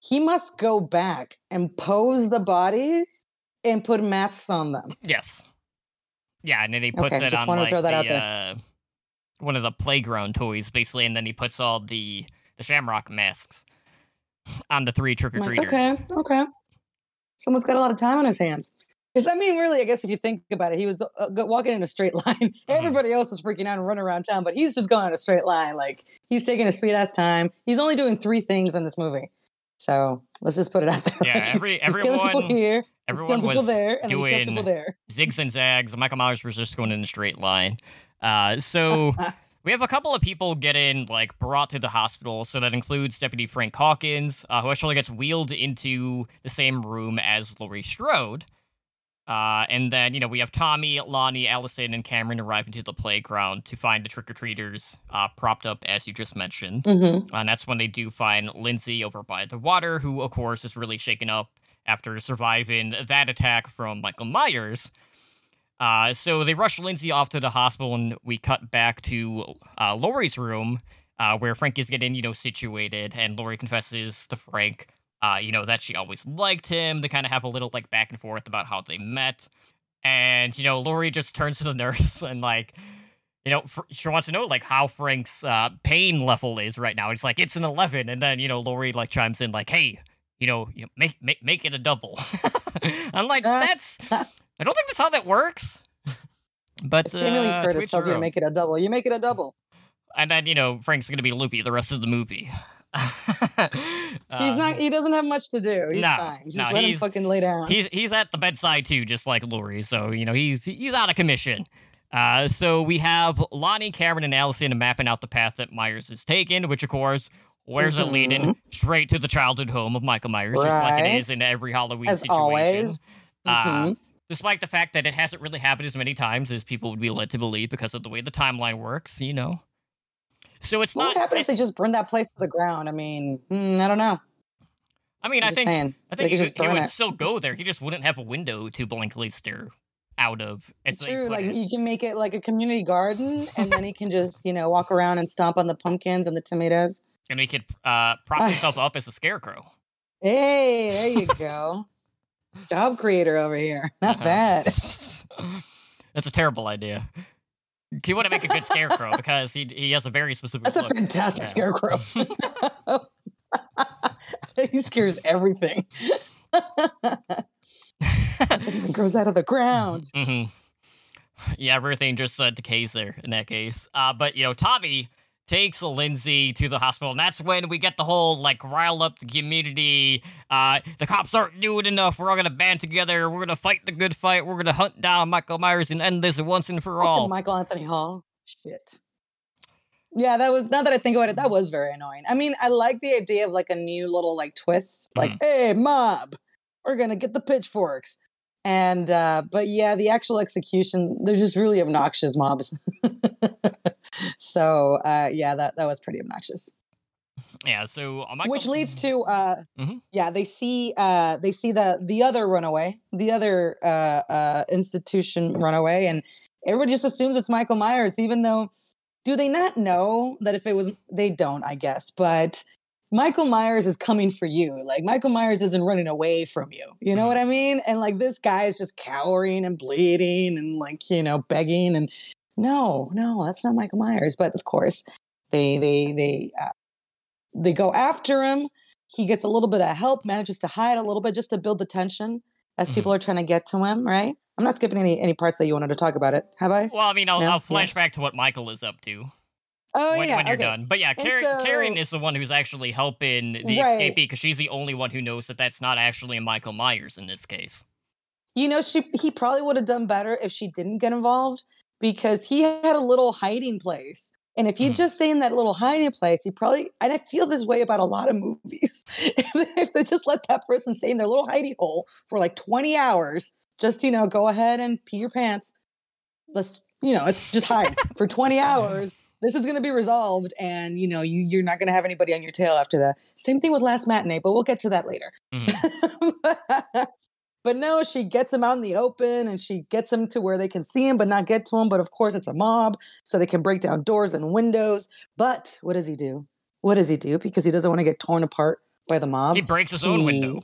he must go back and pose the bodies and put masks on them. yes. Yeah, and then he puts Okay, it just on wanted to throw that the, out uh, one of the playground toys, basically, and then he puts all the the Shamrock masks on the three trick or treaters. like, okay, okay. Someone's got a lot of time on his hands. Because I mean, really, I guess if you think about it, he was uh, walking in a straight (laughs) line. Everybody else was freaking out and running around town, but he's just going in a straight line. Like he's taking a sweet ass time. He's only doing three things in this movie, so let's just put it out there. Yeah, Like, he's, every- he's killing people everyone- here, he's Everyone killing people was there, and doing people there. zigs and zags. Michael Myers was just going in a straight line. Uh, so (laughs) we have a couple of people getting like brought to the hospital. So that includes Deputy Frank Hawkins, uh, who actually gets wheeled into the same room as Laurie Strode. Uh, and then you know we have Tommy, Lonnie, Allison, and Cameron arriving to the playground to find the trick or treaters uh, propped up, as you just mentioned. Mm-hmm. And that's when they do find Lindsay over by the water, who, of course, is really shaken up after surviving that attack from Michael Myers. Uh, so they rush Lindsay off to the hospital, and we cut back to uh, Laurie's room, uh, where Frank is getting, you know, situated, and Laurie confesses to Frank, uh, you know, that she always liked him. They kind of have a little, like, back and forth about how they met. And, you know, Laurie just turns (laughs) to the nurse and, like, you know, she wants to know like how Frank's uh, pain level is right now. It's like it's an eleven, and then you know Laurie like chimes in like, "Hey, you know, you know, make make make it a double." (laughs) I'm like, Ah. that's (laughs) I don't think that's how that works. (laughs) But If Jamie Lee uh, Curtis tells you to make it a double, you make it a double. and then you know Frank's gonna be loopy the rest of the movie. He's not. He doesn't have much to do. He's no, fine. Just no, let him fucking lay down. he's he's at the bedside too, just like Laurie. So you know he's he's out of commission. Uh, so we have Lonnie, Cameron, and Allison mapping out the path that Myers has taken, which of course, where's it leading? Straight to the childhood home of Michael Myers, just like it is in every Halloween As situation. always. Uh, Mhm. despite the fact that it hasn't really happened as many times as people would be led to believe because of the way the timeline works, you know. So it's What not. would happen if they just burned that place to the ground? I mean, hmm, I don't know. I mean, I'm I think saying. I think he, just he would it. still go there. He just wouldn't have a window to blankly stare out of. They True, like it. you can make it like a community garden, and then he can just you know walk around and stomp on the pumpkins and the tomatoes. And he could uh, prop (sighs) himself up as a scarecrow. Hey, there you (laughs) go. Job creator over here. (laughs) Not Uh-huh. bad. (laughs) That's a terrible idea. He wouldn't make a good scarecrow because he he has a very specific. That's a fantastic Yeah. scarecrow. he scares everything. Everything grows out of the ground. hmm Yeah, everything just uh, decays there in that case. Uh, but you know, Tommy takes Lindsay to the hospital, and that's when we get the whole like rile up the community. Uh, the cops aren't doing enough. We're all gonna band together. We're gonna fight the good fight. We're gonna hunt down Michael Myers and end this once and for all. Michael Anthony Hall. Shit. Yeah, that was now that I think about it, that was very annoying. I mean, I like the idea of like a new little like twist, like, Mm. hey, mob, we're gonna get the pitchforks. And uh, but yeah, the actual execution, they're just really obnoxious mobs. (laughs) so uh yeah, that that was pretty obnoxious. Yeah. So uh, Michael, Which leads to uh Mhm. yeah, they see uh they see the the other runaway, the other uh uh institution runaway, and everybody just assumes it's Michael Myers, even though do they not know that if it was they don't, I guess, but Michael Myers is coming for you. Like Michael Myers isn't running away from you. You know what I mean? And like this guy is just cowering and bleeding and like, you know, begging and no, no, that's not Michael Myers. But of course, they they they uh, they go after him. He gets a little bit of help, manages to hide a little bit just to build the tension as Mhm. people are trying to get to him, right? I'm not skipping any any parts that you wanted to talk about it, have I? Well, I mean, I'll, No? I'll flash Yes. back to what Michael is up to Oh when, yeah, when you're okay. done. But yeah, Karen, Karen is the one who's actually helping the Right. escapee because she's the only one who knows that that's not actually Michael Myers in this case. You know, she he probably would have done better if she didn't get involved because he had a little hiding place. And if you Mhm. just stay in that little hiding place, he probably and I feel this way about a lot of movies. (laughs) if, they, just let that person stay in their little hidey hole for like 20 hours, just you know, go ahead and pee your pants. Let's you know, it's just hide for 20 hours. This is gonna be resolved, and you know, you you're not gonna have anybody on your tail after that. Same thing with last matinee, but we'll get to that later. (laughs) But no, she gets him out in the open and she gets him to where they can see him but not get to him. But of course, it's a mob, so they can break down doors and windows. But what does he do? What does he do? Because he doesn't want to get torn apart by the mob. He breaks his own window.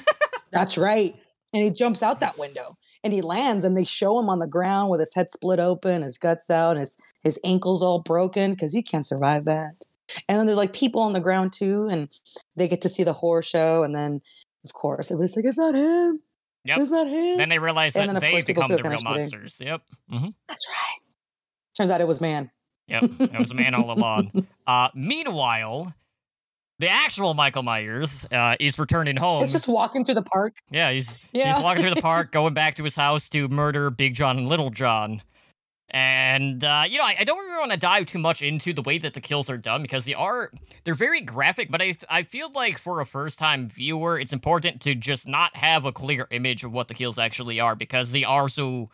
(laughs) That's right. And he jumps out that window and he lands and they show him on the ground with his head split open, his guts out, his his ankles all broken because he can't survive that. And then there's like people on the ground too, and they get to see the horror show. And then, of course, everybody's like, "It's not him. Yep. It's not him." Then they realize And that then, they course, become the real kinda shitty. monsters. Yep. hmm That's right. Turns out it was man. Yep. It was a man all along. (laughs) Uh, meanwhile, the actual Michael Myers uh, is returning home. It's just walking through the park. yeah, he's Yeah. he's walking through the (laughs) park, going back to his house to murder Big John and Little John. And uh, you know, I, I don't really want to dive too much into the way that the kills are done because they are they're very graphic. But I I feel like for a first time viewer, it's important to just not have a clear image of what the kills actually are because they are so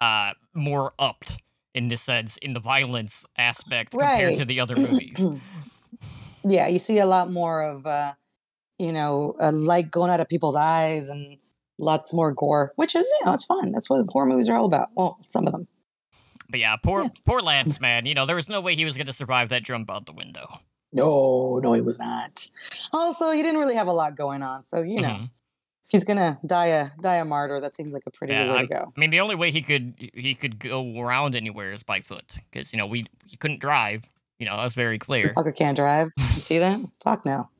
uh, more upped in this sense in the violence aspect compared to the other (clears throat) movies. yeah, you see a lot more of, uh, you know, uh, light going out of people's eyes and lots more gore, which is, you know, it's fun. That's what horror movies are all about. Well, some of them. But yeah, poor Yeah. poor Lance, man. You know, there was no way he was going to survive that jump out the window. No, no, he was not. Also, he didn't really have a lot going on, so you know, Mhm. if he's gonna die a die a martyr, that seems like a pretty Yeah, good way I'm- to go. I mean, the only way he could he could go around anywhere is by foot because you know we he couldn't drive. You know, that's very clear. Fucker can't drive. You see that? Fuck now.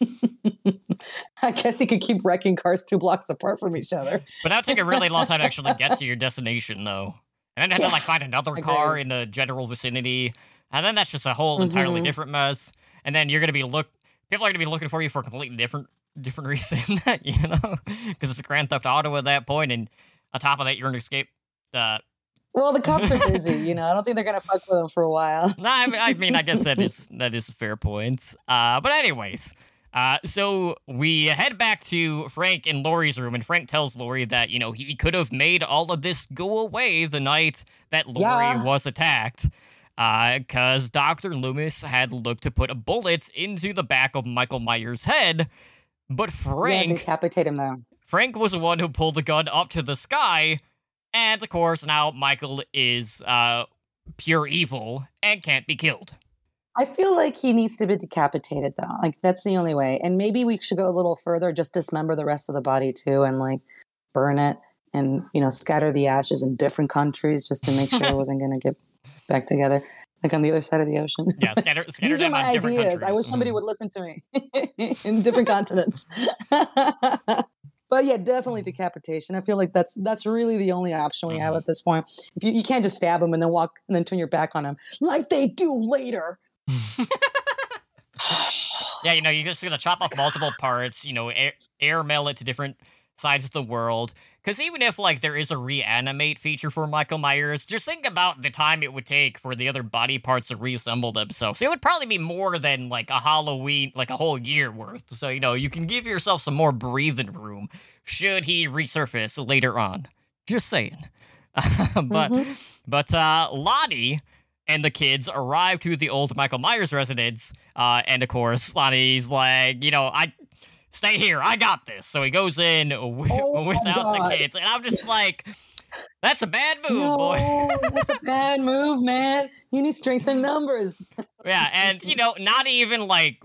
(laughs) I guess he could keep wrecking cars two blocks apart from each other. But that would take a really long time to actually get to your (laughs) destination, though. And then have to like find another Agreed. car in the general vicinity, and then that's just a whole entirely Mhm. different mess. And then you're gonna be look people are gonna be looking for you for a completely different different (laughs) reason, you know, because it's a Grand Theft Auto at that point, and on top of that, you're an escape. Uh, Well, the cops are busy, you know. I don't think they're gonna fuck with them for a while. (laughs) no, I mean, I mean, I guess that is that is a fair point. Uh, but anyways, uh, so we head back to Frank and Laurie's room, and Frank tells Laurie that you know he could have made all of this go away the night that Lori Yeah. was attacked. because Dr. Loomis had looked to put a bullet into the back of Michael Myers' head, but Yeah, Frank decapitate him though. Frank was the one who pulled the gun up to the sky, and of course now Michael is uh, pure evil and can't be killed. I feel like he needs to be decapitated though. Like that's the only way. And maybe we should go a little further, just dismember the rest of the body too, and like burn it, and you know scatter the ashes in different countries just to make sure it wasn't going to get back together, like on the other side of the ocean. Yeah, scatter, (laughs) scatter These are my ideas. I wish somebody Mhm. would listen to me (laughs) in different continents. (laughs) but yeah, definitely decapitation. I feel like that's that's really the only option we have Mhm. at this point. If you, you can't just stab them and then walk and then turn your back on them, like they do later. (laughs) Yeah, you know, you're just gonna chop off multiple parts, you know, air, air mail it to different sides of the world. Because even if like there is a reanimate feature for Michael Myers, just think about the time it would take for the other body parts to reassemble themselves. It would probably be more than like a Halloween, like a whole year worth. So you know, you can give yourself some more breathing room should he resurface later on. Just saying. (laughs) but Mhm. but uh, Lonnie and the kids arrive to the old Michael Myers residence, uh, and of course, Lonnie's like, you know, I stay here, I got this. So he goes in (laughs) w- Oh without the kids, and I'm just like, that's a bad move, boy. (laughs) that's a bad move, man. You need strength in numbers. Yeah, and you know, not even like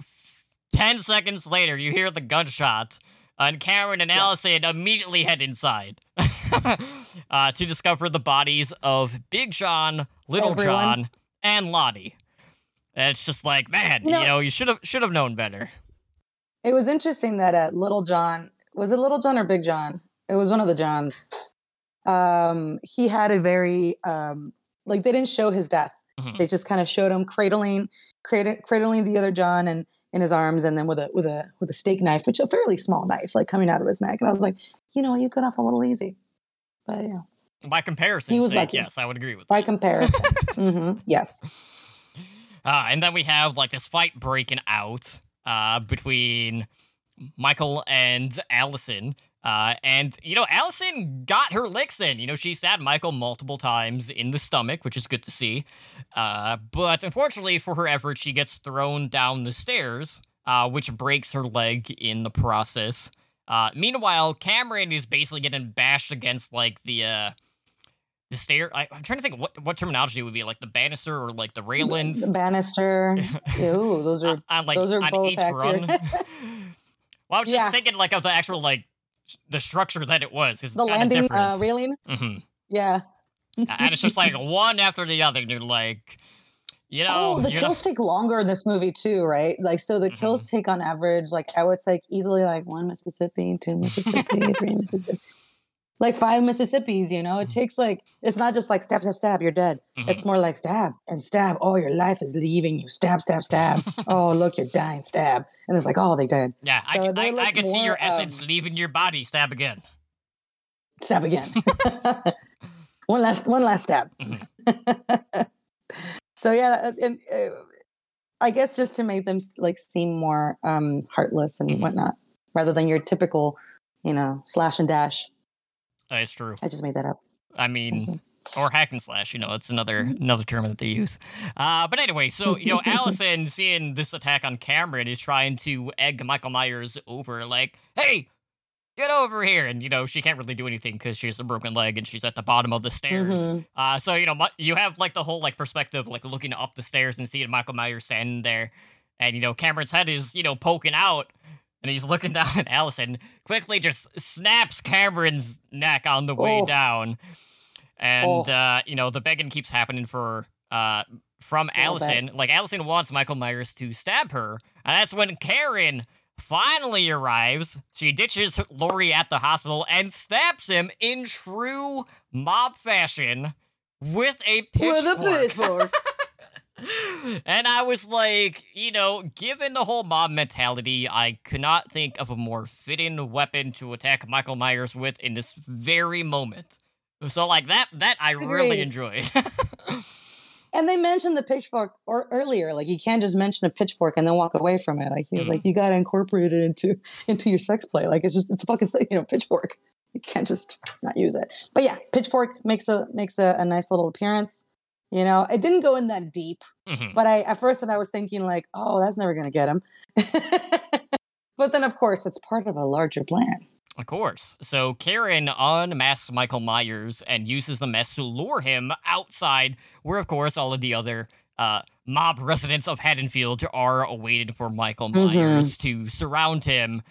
ten seconds later, you hear the gunshot, and Cameron and Yeah. Allison immediately head inside (laughs) (laughs) uh, to discover the bodies of Big John, Little Everyone. John, and Lonnie. And it's just like, man, You you know- you should have should have known better. It was interesting that uh, Little John was it Little John or Big John? It was one of the Johns. Um, he had a very um, like they didn't show his death. Mhm. They just kind of showed him cradling, cradling, cradling the other John and in his arms, and then with a with a with a steak knife, which is a fairly small knife, like coming out of his neck. And I was like, you know, you got off a little easy, but yeah, By comparison, He was sake, lucky. yes, I would agree with by that. comparison, (laughs) hmm yes, (laughs) Uh, and then we have like this fight breaking out uh, between Michael and Allison. Uh, and you know, Allison got her licks in. You know, she stabbed Michael multiple times in the stomach, which is good to see. Uh, but unfortunately for her effort, she gets thrown down the stairs, uh, which breaks her leg in the process. Uh, meanwhile, Cameron is basically getting bashed against like the uh, the stair. I, I'm trying to think what what terminology would be like the banister or like the railings. the banister. (laughs) Ooh, those are on, on, like those are on both each accurate. run. (laughs) (laughs) well, I was just Yeah. thinking like of the actual like the structure that it was. the landing uh, railing. Mhm. Yeah. and it's just like one after the other, dude. Like, you know, oh, the kills take longer in this movie too, right? Like, so the kills Mm-hmm. take on average, like I would say, easily like one Mississippi, two Mississippi, (laughs) three Mississippi, like five Mississippis. You know, it takes like it's not just like stab, stab, stab, you're dead. Mhm. It's more like stab and stab. Oh, your life is leaving you. Stab, stab, stab. (laughs) oh, look, you're dying. Stab, and it's like, oh, they died. yeah, I, so can- I, I like, can see your essence leaving your body. Stab again. Stab again. (laughs) one last, one last stab. So yeah, and uh, I guess just to make them like seem more um, heartless and Mhm. whatnot, rather than your typical, you know, slash and dash. That's true. I just made that up. I mean, Mhm. or hack and slash. You know, it's another Mm-hmm. another term that they use. Uh, but anyway, so you know, (laughs) Allison seeing this attack on Cameron is trying to egg Michael Myers over, like, "Hey, get over here!" And you know, she can't really do anything because she has a broken leg and she's at the bottom of the stairs. Mhm. Uh, so you know, you have like the whole like perspective, like looking up the stairs and seeing Michael Myers standing there, and you know, Cameron's head is you know poking out. And he's looking (laughs) down at Allison, quickly just snaps Cameron's neck on the way Oh. down and Oh. uh, you know the begging keeps happening for uh from Allison. Like Allison wants Michael Myers to stab her, and that's when Karen finally arrives. She ditches Laurie at the hospital and stabs him in true mob fashion with a pitchfork. With a pitchfork. (laughs) and I was like, you know, given the whole mob mentality, I could not think of a more fitting weapon to attack Michael Myers with in this very moment. So like that that I really enjoyed. (laughs) And they mentioned the pitchfork or earlier. Like you can't just mention a pitchfork and then walk away from it. Like you Mhm. like you got to incorporate it into into your sex play. Like it's just it's a fucking you know pitchfork. You can't just not use it. But yeah, pitchfork makes a makes a, a nice little appearance. You know, it didn't go in that deep, Mhm. but I at first I was thinking like, oh, that's never gonna get him. (laughs) but then of course it's part of a larger plan. Of course. So Karen unmasks Michael Myers and uses the mess to lure him outside, where, of course, all of the other uh, mob residents of Haddonfield are waiting for Michael. Myers to surround him.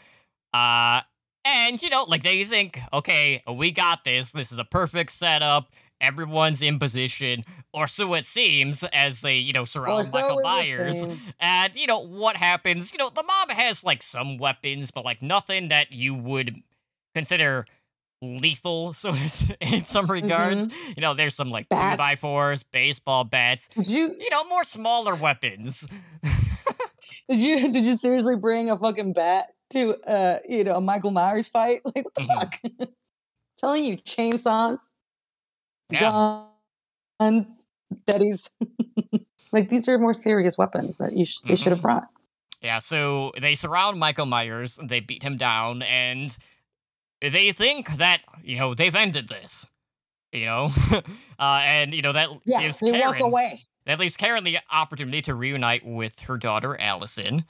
Uh, and, you know, like they think, okay, we got this. This is a perfect setup. Everyone's in position, or so it seems, as they, you know, surround so Michael Myers. And you know what happens? You know the mob has like some weapons, but like nothing that you would consider lethal. (laughs) So in some regards, you know, there's some like two Bats. by fours, baseball bats. Did you You know, more smaller weapons. (laughs) did you did you seriously bring a fucking bat to uh you know a Michael Myers fight? (laughs) Like what the Mhm. fuck? Telling you chainsaws, Yeah. guns, betties. like these are more serious weapons that you sh- they should have Mhm. brought. Yeah, so they surround Michael Myers, they beat him down, and they think that you know they've ended this. You know, (laughs) uh, and you know that Yeah, gives they Karen walk away. That leaves Karen the opportunity to reunite with her daughter Allison.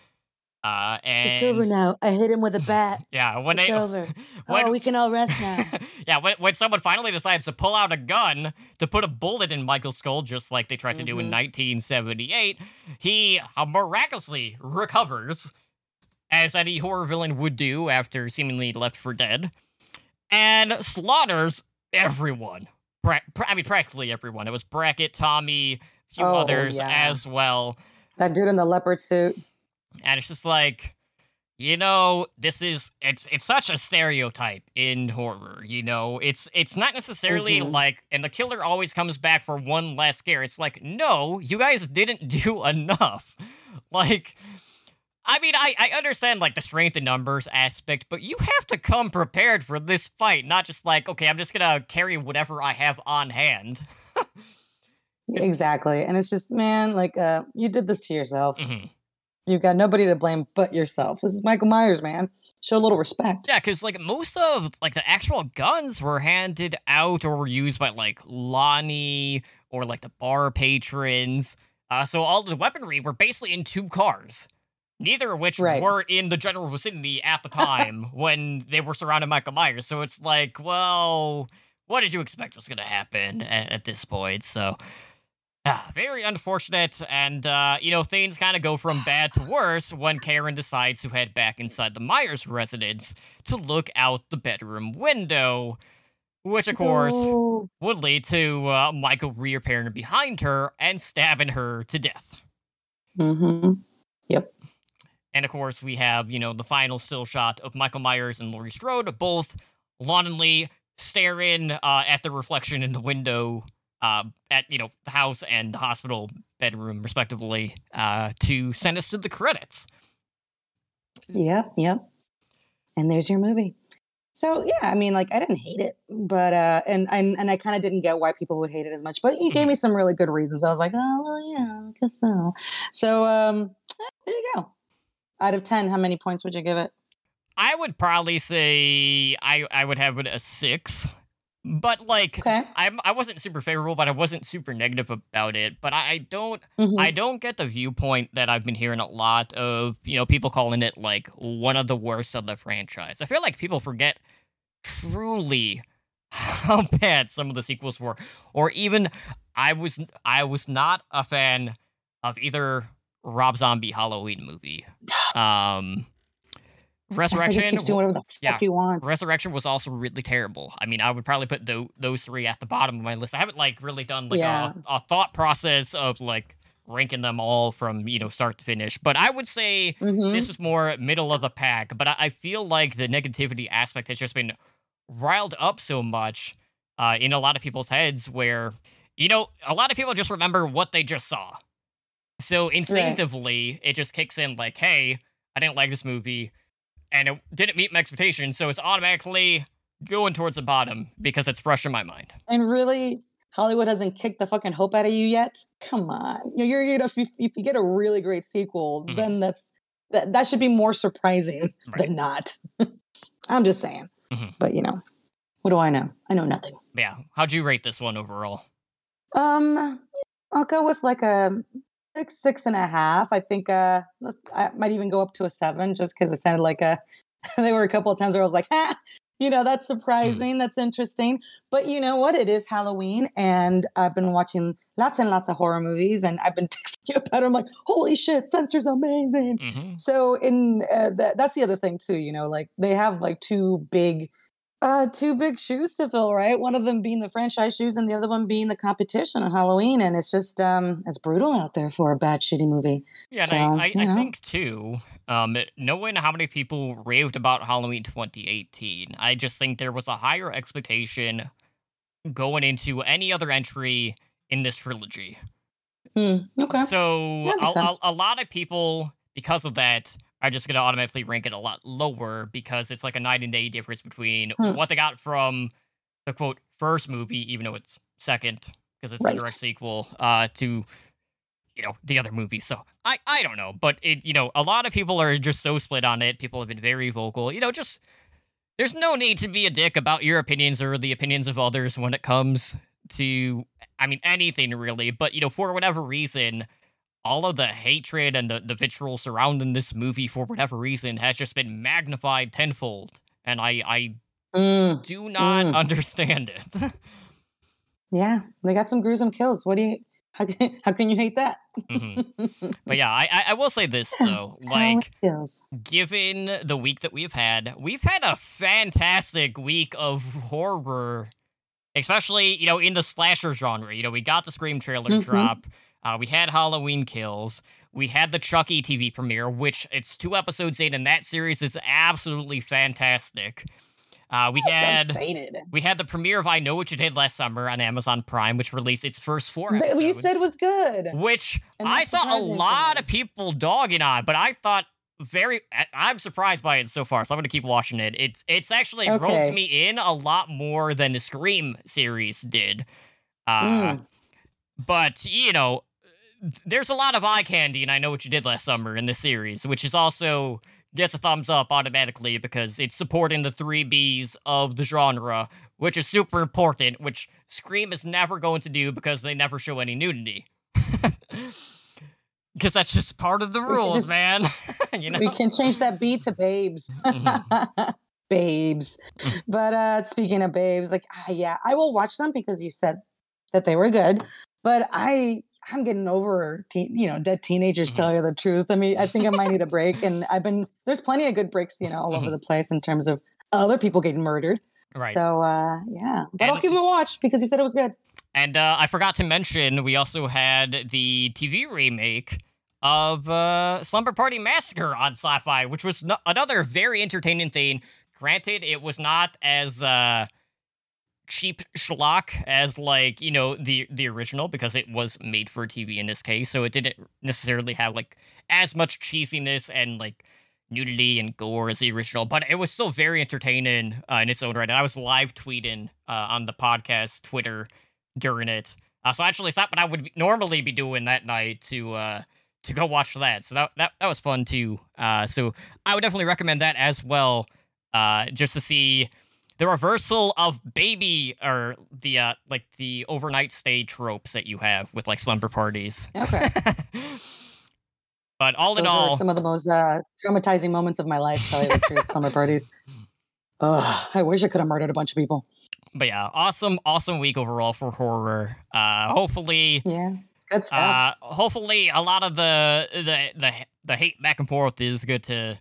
Uh, and It's over now. I hit him with a bat. (laughs) Yeah, when It's they over. (laughs) when, oh, we can all rest now. yeah, when, when someone finally decides to pull out a gun to put a bullet in Michael's skull, just like they tried to do in Mhm. 1978, he uh, miraculously recovers, as any horror villain would do after seemingly left for dead, and slaughters everyone. Pra- pra- I mean, practically everyone. It was Brackett, Tommy, a few Oh, others yeah. as well. that dude in the leopard suit. and it's just like you know this is it's it's such a stereotype in horror you know it's it's not necessarily Mhm. like and the killer always comes back for one last scare it's like no you guys didn't (laughs) do enough like I mean, I, I understand like the strength in numbers aspect, but you have to come prepared for this fight, not just like, okay, I'm just gonna carry whatever I have on hand. (laughs) Exactly. And it's just, man, like uh you did this to yourself. Mhm. You've got nobody to blame but yourself. This is Michael Myers, man. Show a little respect. Yeah, because like most of like the actual guns were handed out or were used by like Lonnie or like the bar patrons. Uh, so all the weaponry were basically in two cars, neither of which Right. were in the general vicinity at the time (laughs) when they were surrounding Michael Myers. So it's like, well, what did you expect was going to happen at, at this point? So. Ah, very unfortunate, and uh, you know things kind of go from bad to worse when Karen decides to head back inside the Myers residence to look out the bedroom window, which of course No. would lead to uh, Michael reappearing behind her and stabbing her to death. Mhm. And of course, we have you know the final still shot of Michael Myers and Laurie Strode both longingly staring uh, at the reflection in the window uh, at you know the house and the hospital bedroom, respectively, uh, to send us to the credits. Yep, yep. And there's your movie. So yeah, I mean, like I didn't hate it, but uh, and and and I kind of didn't get why people would hate it as much. But you gave me some really good reasons. I was like, oh well, yeah, I guess so. So um, there you go. Out of ten, how many points would you give it? I would probably say I I would have it a six, but like. Okay. I'm, I wasn't super favorable, but I wasn't super negative about it. But I, I don't Mhm. I don't get the viewpoint that I've been hearing a lot of, you know, people calling it like one of the worst of the franchise. I feel like people forget truly (laughs) how bad some of the sequels were, or even I was I was not a fan of either Rob Zombie Halloween movie. Um, (laughs) Resurrection. just keeps doing whatever the fuck yeah, he wants. Resurrection was also really terrible. I mean, I would probably put tho- those three at the bottom of my list. I haven't like really done like Yeah. a, a thought process of like ranking them all from you know start to finish. But I would say Mhm. this is more middle of the pack. But I, I feel like the negativity aspect has just been riled up so much uh, in a lot of people's heads, where you know a lot of people just remember what they just saw. So instinctively, it just kicks in like, "Hey, I didn't like this movie." and it didn't meet my expectations, so it's automatically going towards the bottom because it's fresh in my mind. And really, Hollywood hasn't kicked the fucking hope out of you yet. Come on, you know, you're you know if you, if you get a really great sequel, Mhm. then that's that that should be more surprising (laughs) Right. than not. (laughs) I'm just saying. Mhm. But you know, what do I know? I know nothing. Yeah, how'd you rate this one overall? Um, I'll go with like a six, six and a half. I think uh, let's, I might even go up to a seven just because it sounded like a. (laughs) there were a couple of times where I was like, ah, you know, that's Hmm. surprising. That's interesting. But you know what? It is Halloween, and I've been watching lots and lots of horror movies, and I've been (laughs) texting you about it. I'm like, holy shit, Censor's amazing. Mhm. So in uh, that, that's the other thing too. You know, like they have like two big, uh, two big shoes to fill, right? One of them being the franchise shoes, and the other one being the competition on Halloween. And it's just, um, it's brutal out there for a bad, shitty movie. Yeah, and So, I, I, you I think too, um, knowing how many people raved about Halloween 2018, I just think there was a higher expectation going into any other entry in this trilogy. Hmm, okay. So a, a, a lot of people, because of that, are just going to automatically rank it a lot lower because it's like a night and day difference between Hmm. what they got from the quote first movie, even though it's second because it's Right. a direct sequel, uh, to you know the other movie. So I I don't know, but it you know a lot of people are just so split on it. People have been very vocal. You know, just there's no need to be a dick about your opinions or the opinions of others when it comes to I mean anything really. But you know, for whatever reason, all of the hatred and the, the vitriol surrounding this movie for whatever reason has just been magnified tenfold. And I I Mm, do not Mm. understand it. (laughs) yeah, they got some gruesome kills. What do you? How can, how can you hate that? Mhm. (laughs) But yeah, I, I will say this though, (laughs) like given the week that we've had, we've had a fantastic week of horror, especially, you know, in the slasher genre. You know, we got the Scream trailer Mhm. drop, uh, we had Halloween Kills, we had the Chucky TV premiere, which it's two episodes in, and that series is absolutely fantastic. Uh, we had. excited. We had the premiere of I Know What You Did Last Summer on Amazon Prime, which released its first four episodes. You said was good. Which I saw a lot of people dogging on, but I thought very I'm surprised by it so far, so I'm gonna keep watching it. It's it's actually Okay. roped me in a lot more than the Scream series did. Uh Mm. but you know, there's a lot of eye candy, and I know what you did last summer in this series, which is also gets a thumbs up automatically because it's supporting the three Bs of the genre, which is super important, which Scream is never going to do because they never show any nudity. (laughs) Because that's just part of the rules, just- man. (laughs) you know? We can change that B to babes. Mhm. (laughs) babes. Mm. But uh speaking of babes, like ah, yeah, I will watch them because you said that they were good. But I I'm getting over teen, you know, dead teenagers Mhm. tell you the truth. I mean, I think I might need a break. (laughs) And I've been there's plenty of good breaks, you know, all over Mhm. the place in terms of other people getting murdered. Right. So uh yeah. But I'll And- give them a watch because you said it was good. And uh, I forgot to mention, we also had the TV remake of uh, Slumber Party Massacre on Syfy, which was no- another very entertaining thing. Granted, it was not as uh, cheap schlock as like you know the the original because it was made for TV in this case, so it didn't necessarily have like as much cheesiness and like nudity and gore as the original, but it was still very entertaining uh, in its own right. And I was live tweeting uh, on the podcast Twitter during it. Uh, so actually, it's not what I would be, normally be doing that night to uh, to go watch that. So that that, that was fun too. Uh, so I would definitely recommend that as well, uh, just to see the reversal of baby or the uh, like the overnight stay tropes that you have with like slumber parties. Okay. (laughs) but all in all, some of the most uh, traumatizing moments of my life, tell you the truth, summer parties. Ugh, I wish I could have murdered a bunch of people. but yeah, awesome, awesome week overall for horror. Uh, hopefully, Yeah. Good stuff. Uh, hopefully, a lot of the the the the hate back and forth is good to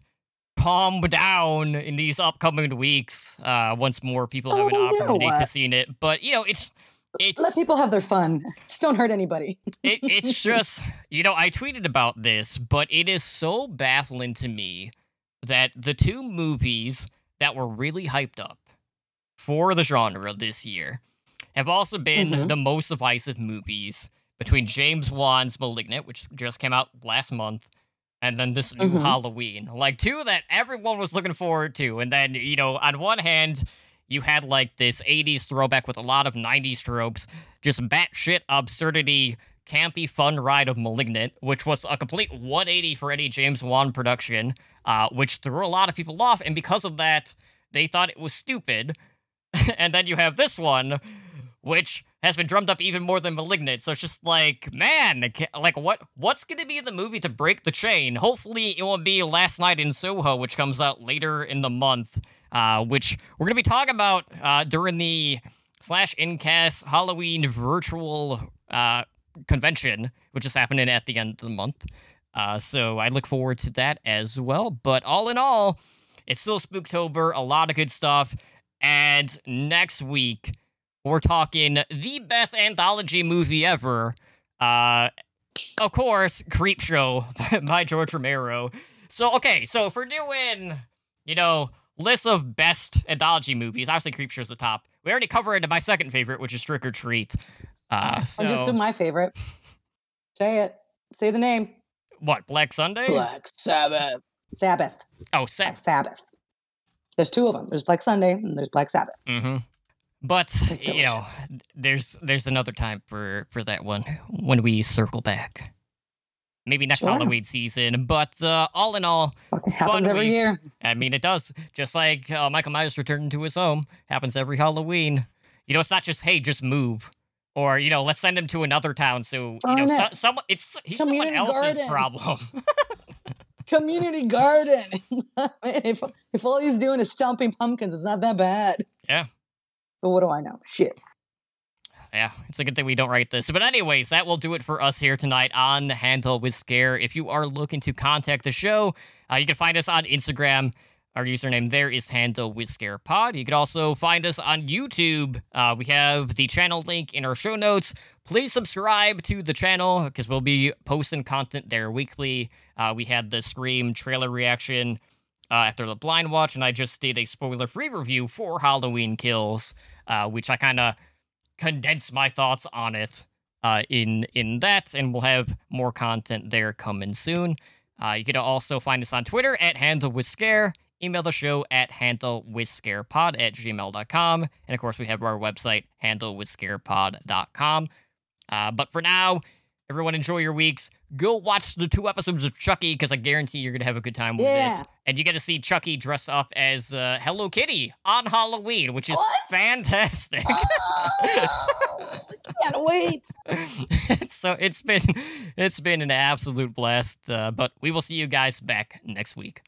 calm down in these upcoming weeks. Uh, once more people have an Oh, you know opportunity to see it, but you know, it's it's Let people have their fun. Just don't hurt anybody. it, it's (laughs) just you know I tweeted about this, but it is so baffling to me that the two movies that were really hyped up for the genre this year have also been Mhm. the most divisive movies between James Wan's *Malignant*, which just came out last month, and then this new Mhm. Halloween. Like two that everyone was looking forward to, and then you know on one hand. You had like this 80s throwback with a lot of 90s tropes, just batshit absurdity campy fun ride of Malignant, which was a complete 180 for any James Wan production, uh, which threw a lot of people off, and because of that, they thought it was stupid. (laughs) and then you have this one, which has been drummed up even more than Malignant. So it's just like, man, like what what's going to be the movie to break the chain? Hopefully, it will be Last Night in Soho, which comes out later in the month, uh, which we're going to be talking about uh, during the slash Incast Halloween virtual uh, convention, which is happening at the end of the month. Uh, so I look forward to that as well. But all in all, it's still Spooktober, a lot of good stuff. And next week, we're talking the best anthology movie ever. Uh, of course, Creepshow (laughs) by George Romero. So, okay, so if we're doing, you know, list of best anthology movies, obviously Creepshow's the top. We already covered my second favorite, which is Trick or Treat. Uh, so, I'll just do my favorite. Say it. Say the name. what, Black Sunday? Black Sabbath. Sabbath. Oh, Black Seth. Sabbath. There's two of them. There's Black Sunday and there's Black Sabbath. Mm-hmm. But (laughs) you know, there's there's another time for for that one when we circle back. Maybe next Sure. Halloween season. But uh, all in all, Fucking happens every week. year. I mean, it does. Just like uh, Michael Myers returning to his home happens every Halloween. You know, it's not just hey, just move, or you know, let's send him to another town. So you know, Darn so, it. some it's he's someone Community else's garden. problem. (laughs) Community garden. (laughs) if if all he's doing is stomping pumpkins, it's not that bad. Yeah. But what do I know? Shit. Yeah, it's a good thing we don't write this. But anyways, that will do it for us here tonight on the Handle with Scare. If you are looking to contact the show, uh, you can find us on Instagram. Our username there is Handle with Scare Pod. You can also find us on YouTube. Uh, we have the channel link in our show notes. Please subscribe to the channel because we'll be posting content there weekly. Uh, we had the Scream trailer reaction uh, after the Blind Watch, and I just did a spoiler-free review for Halloween Kills, uh, which I kind of condense my thoughts on it uh, in in that, and we'll have more content there coming soon. Uh, you can also find us on Twitter at Handle with Scare. Email the show at handle with scarepod at gmail.com. And of course, we have our website, handlewithscarepod.com. Uh, but for now, everyone enjoy your weeks. Go watch the two episodes of Chucky because I guarantee you're going to have a good time with Yeah. it. And you get to see Chucky dress up as uh, Hello Kitty on Halloween, which is What? fantastic. Oh, I (laughs) can't wait. (laughs) so it's been it's been an absolute blast. Uh, but we will see you guys back next week.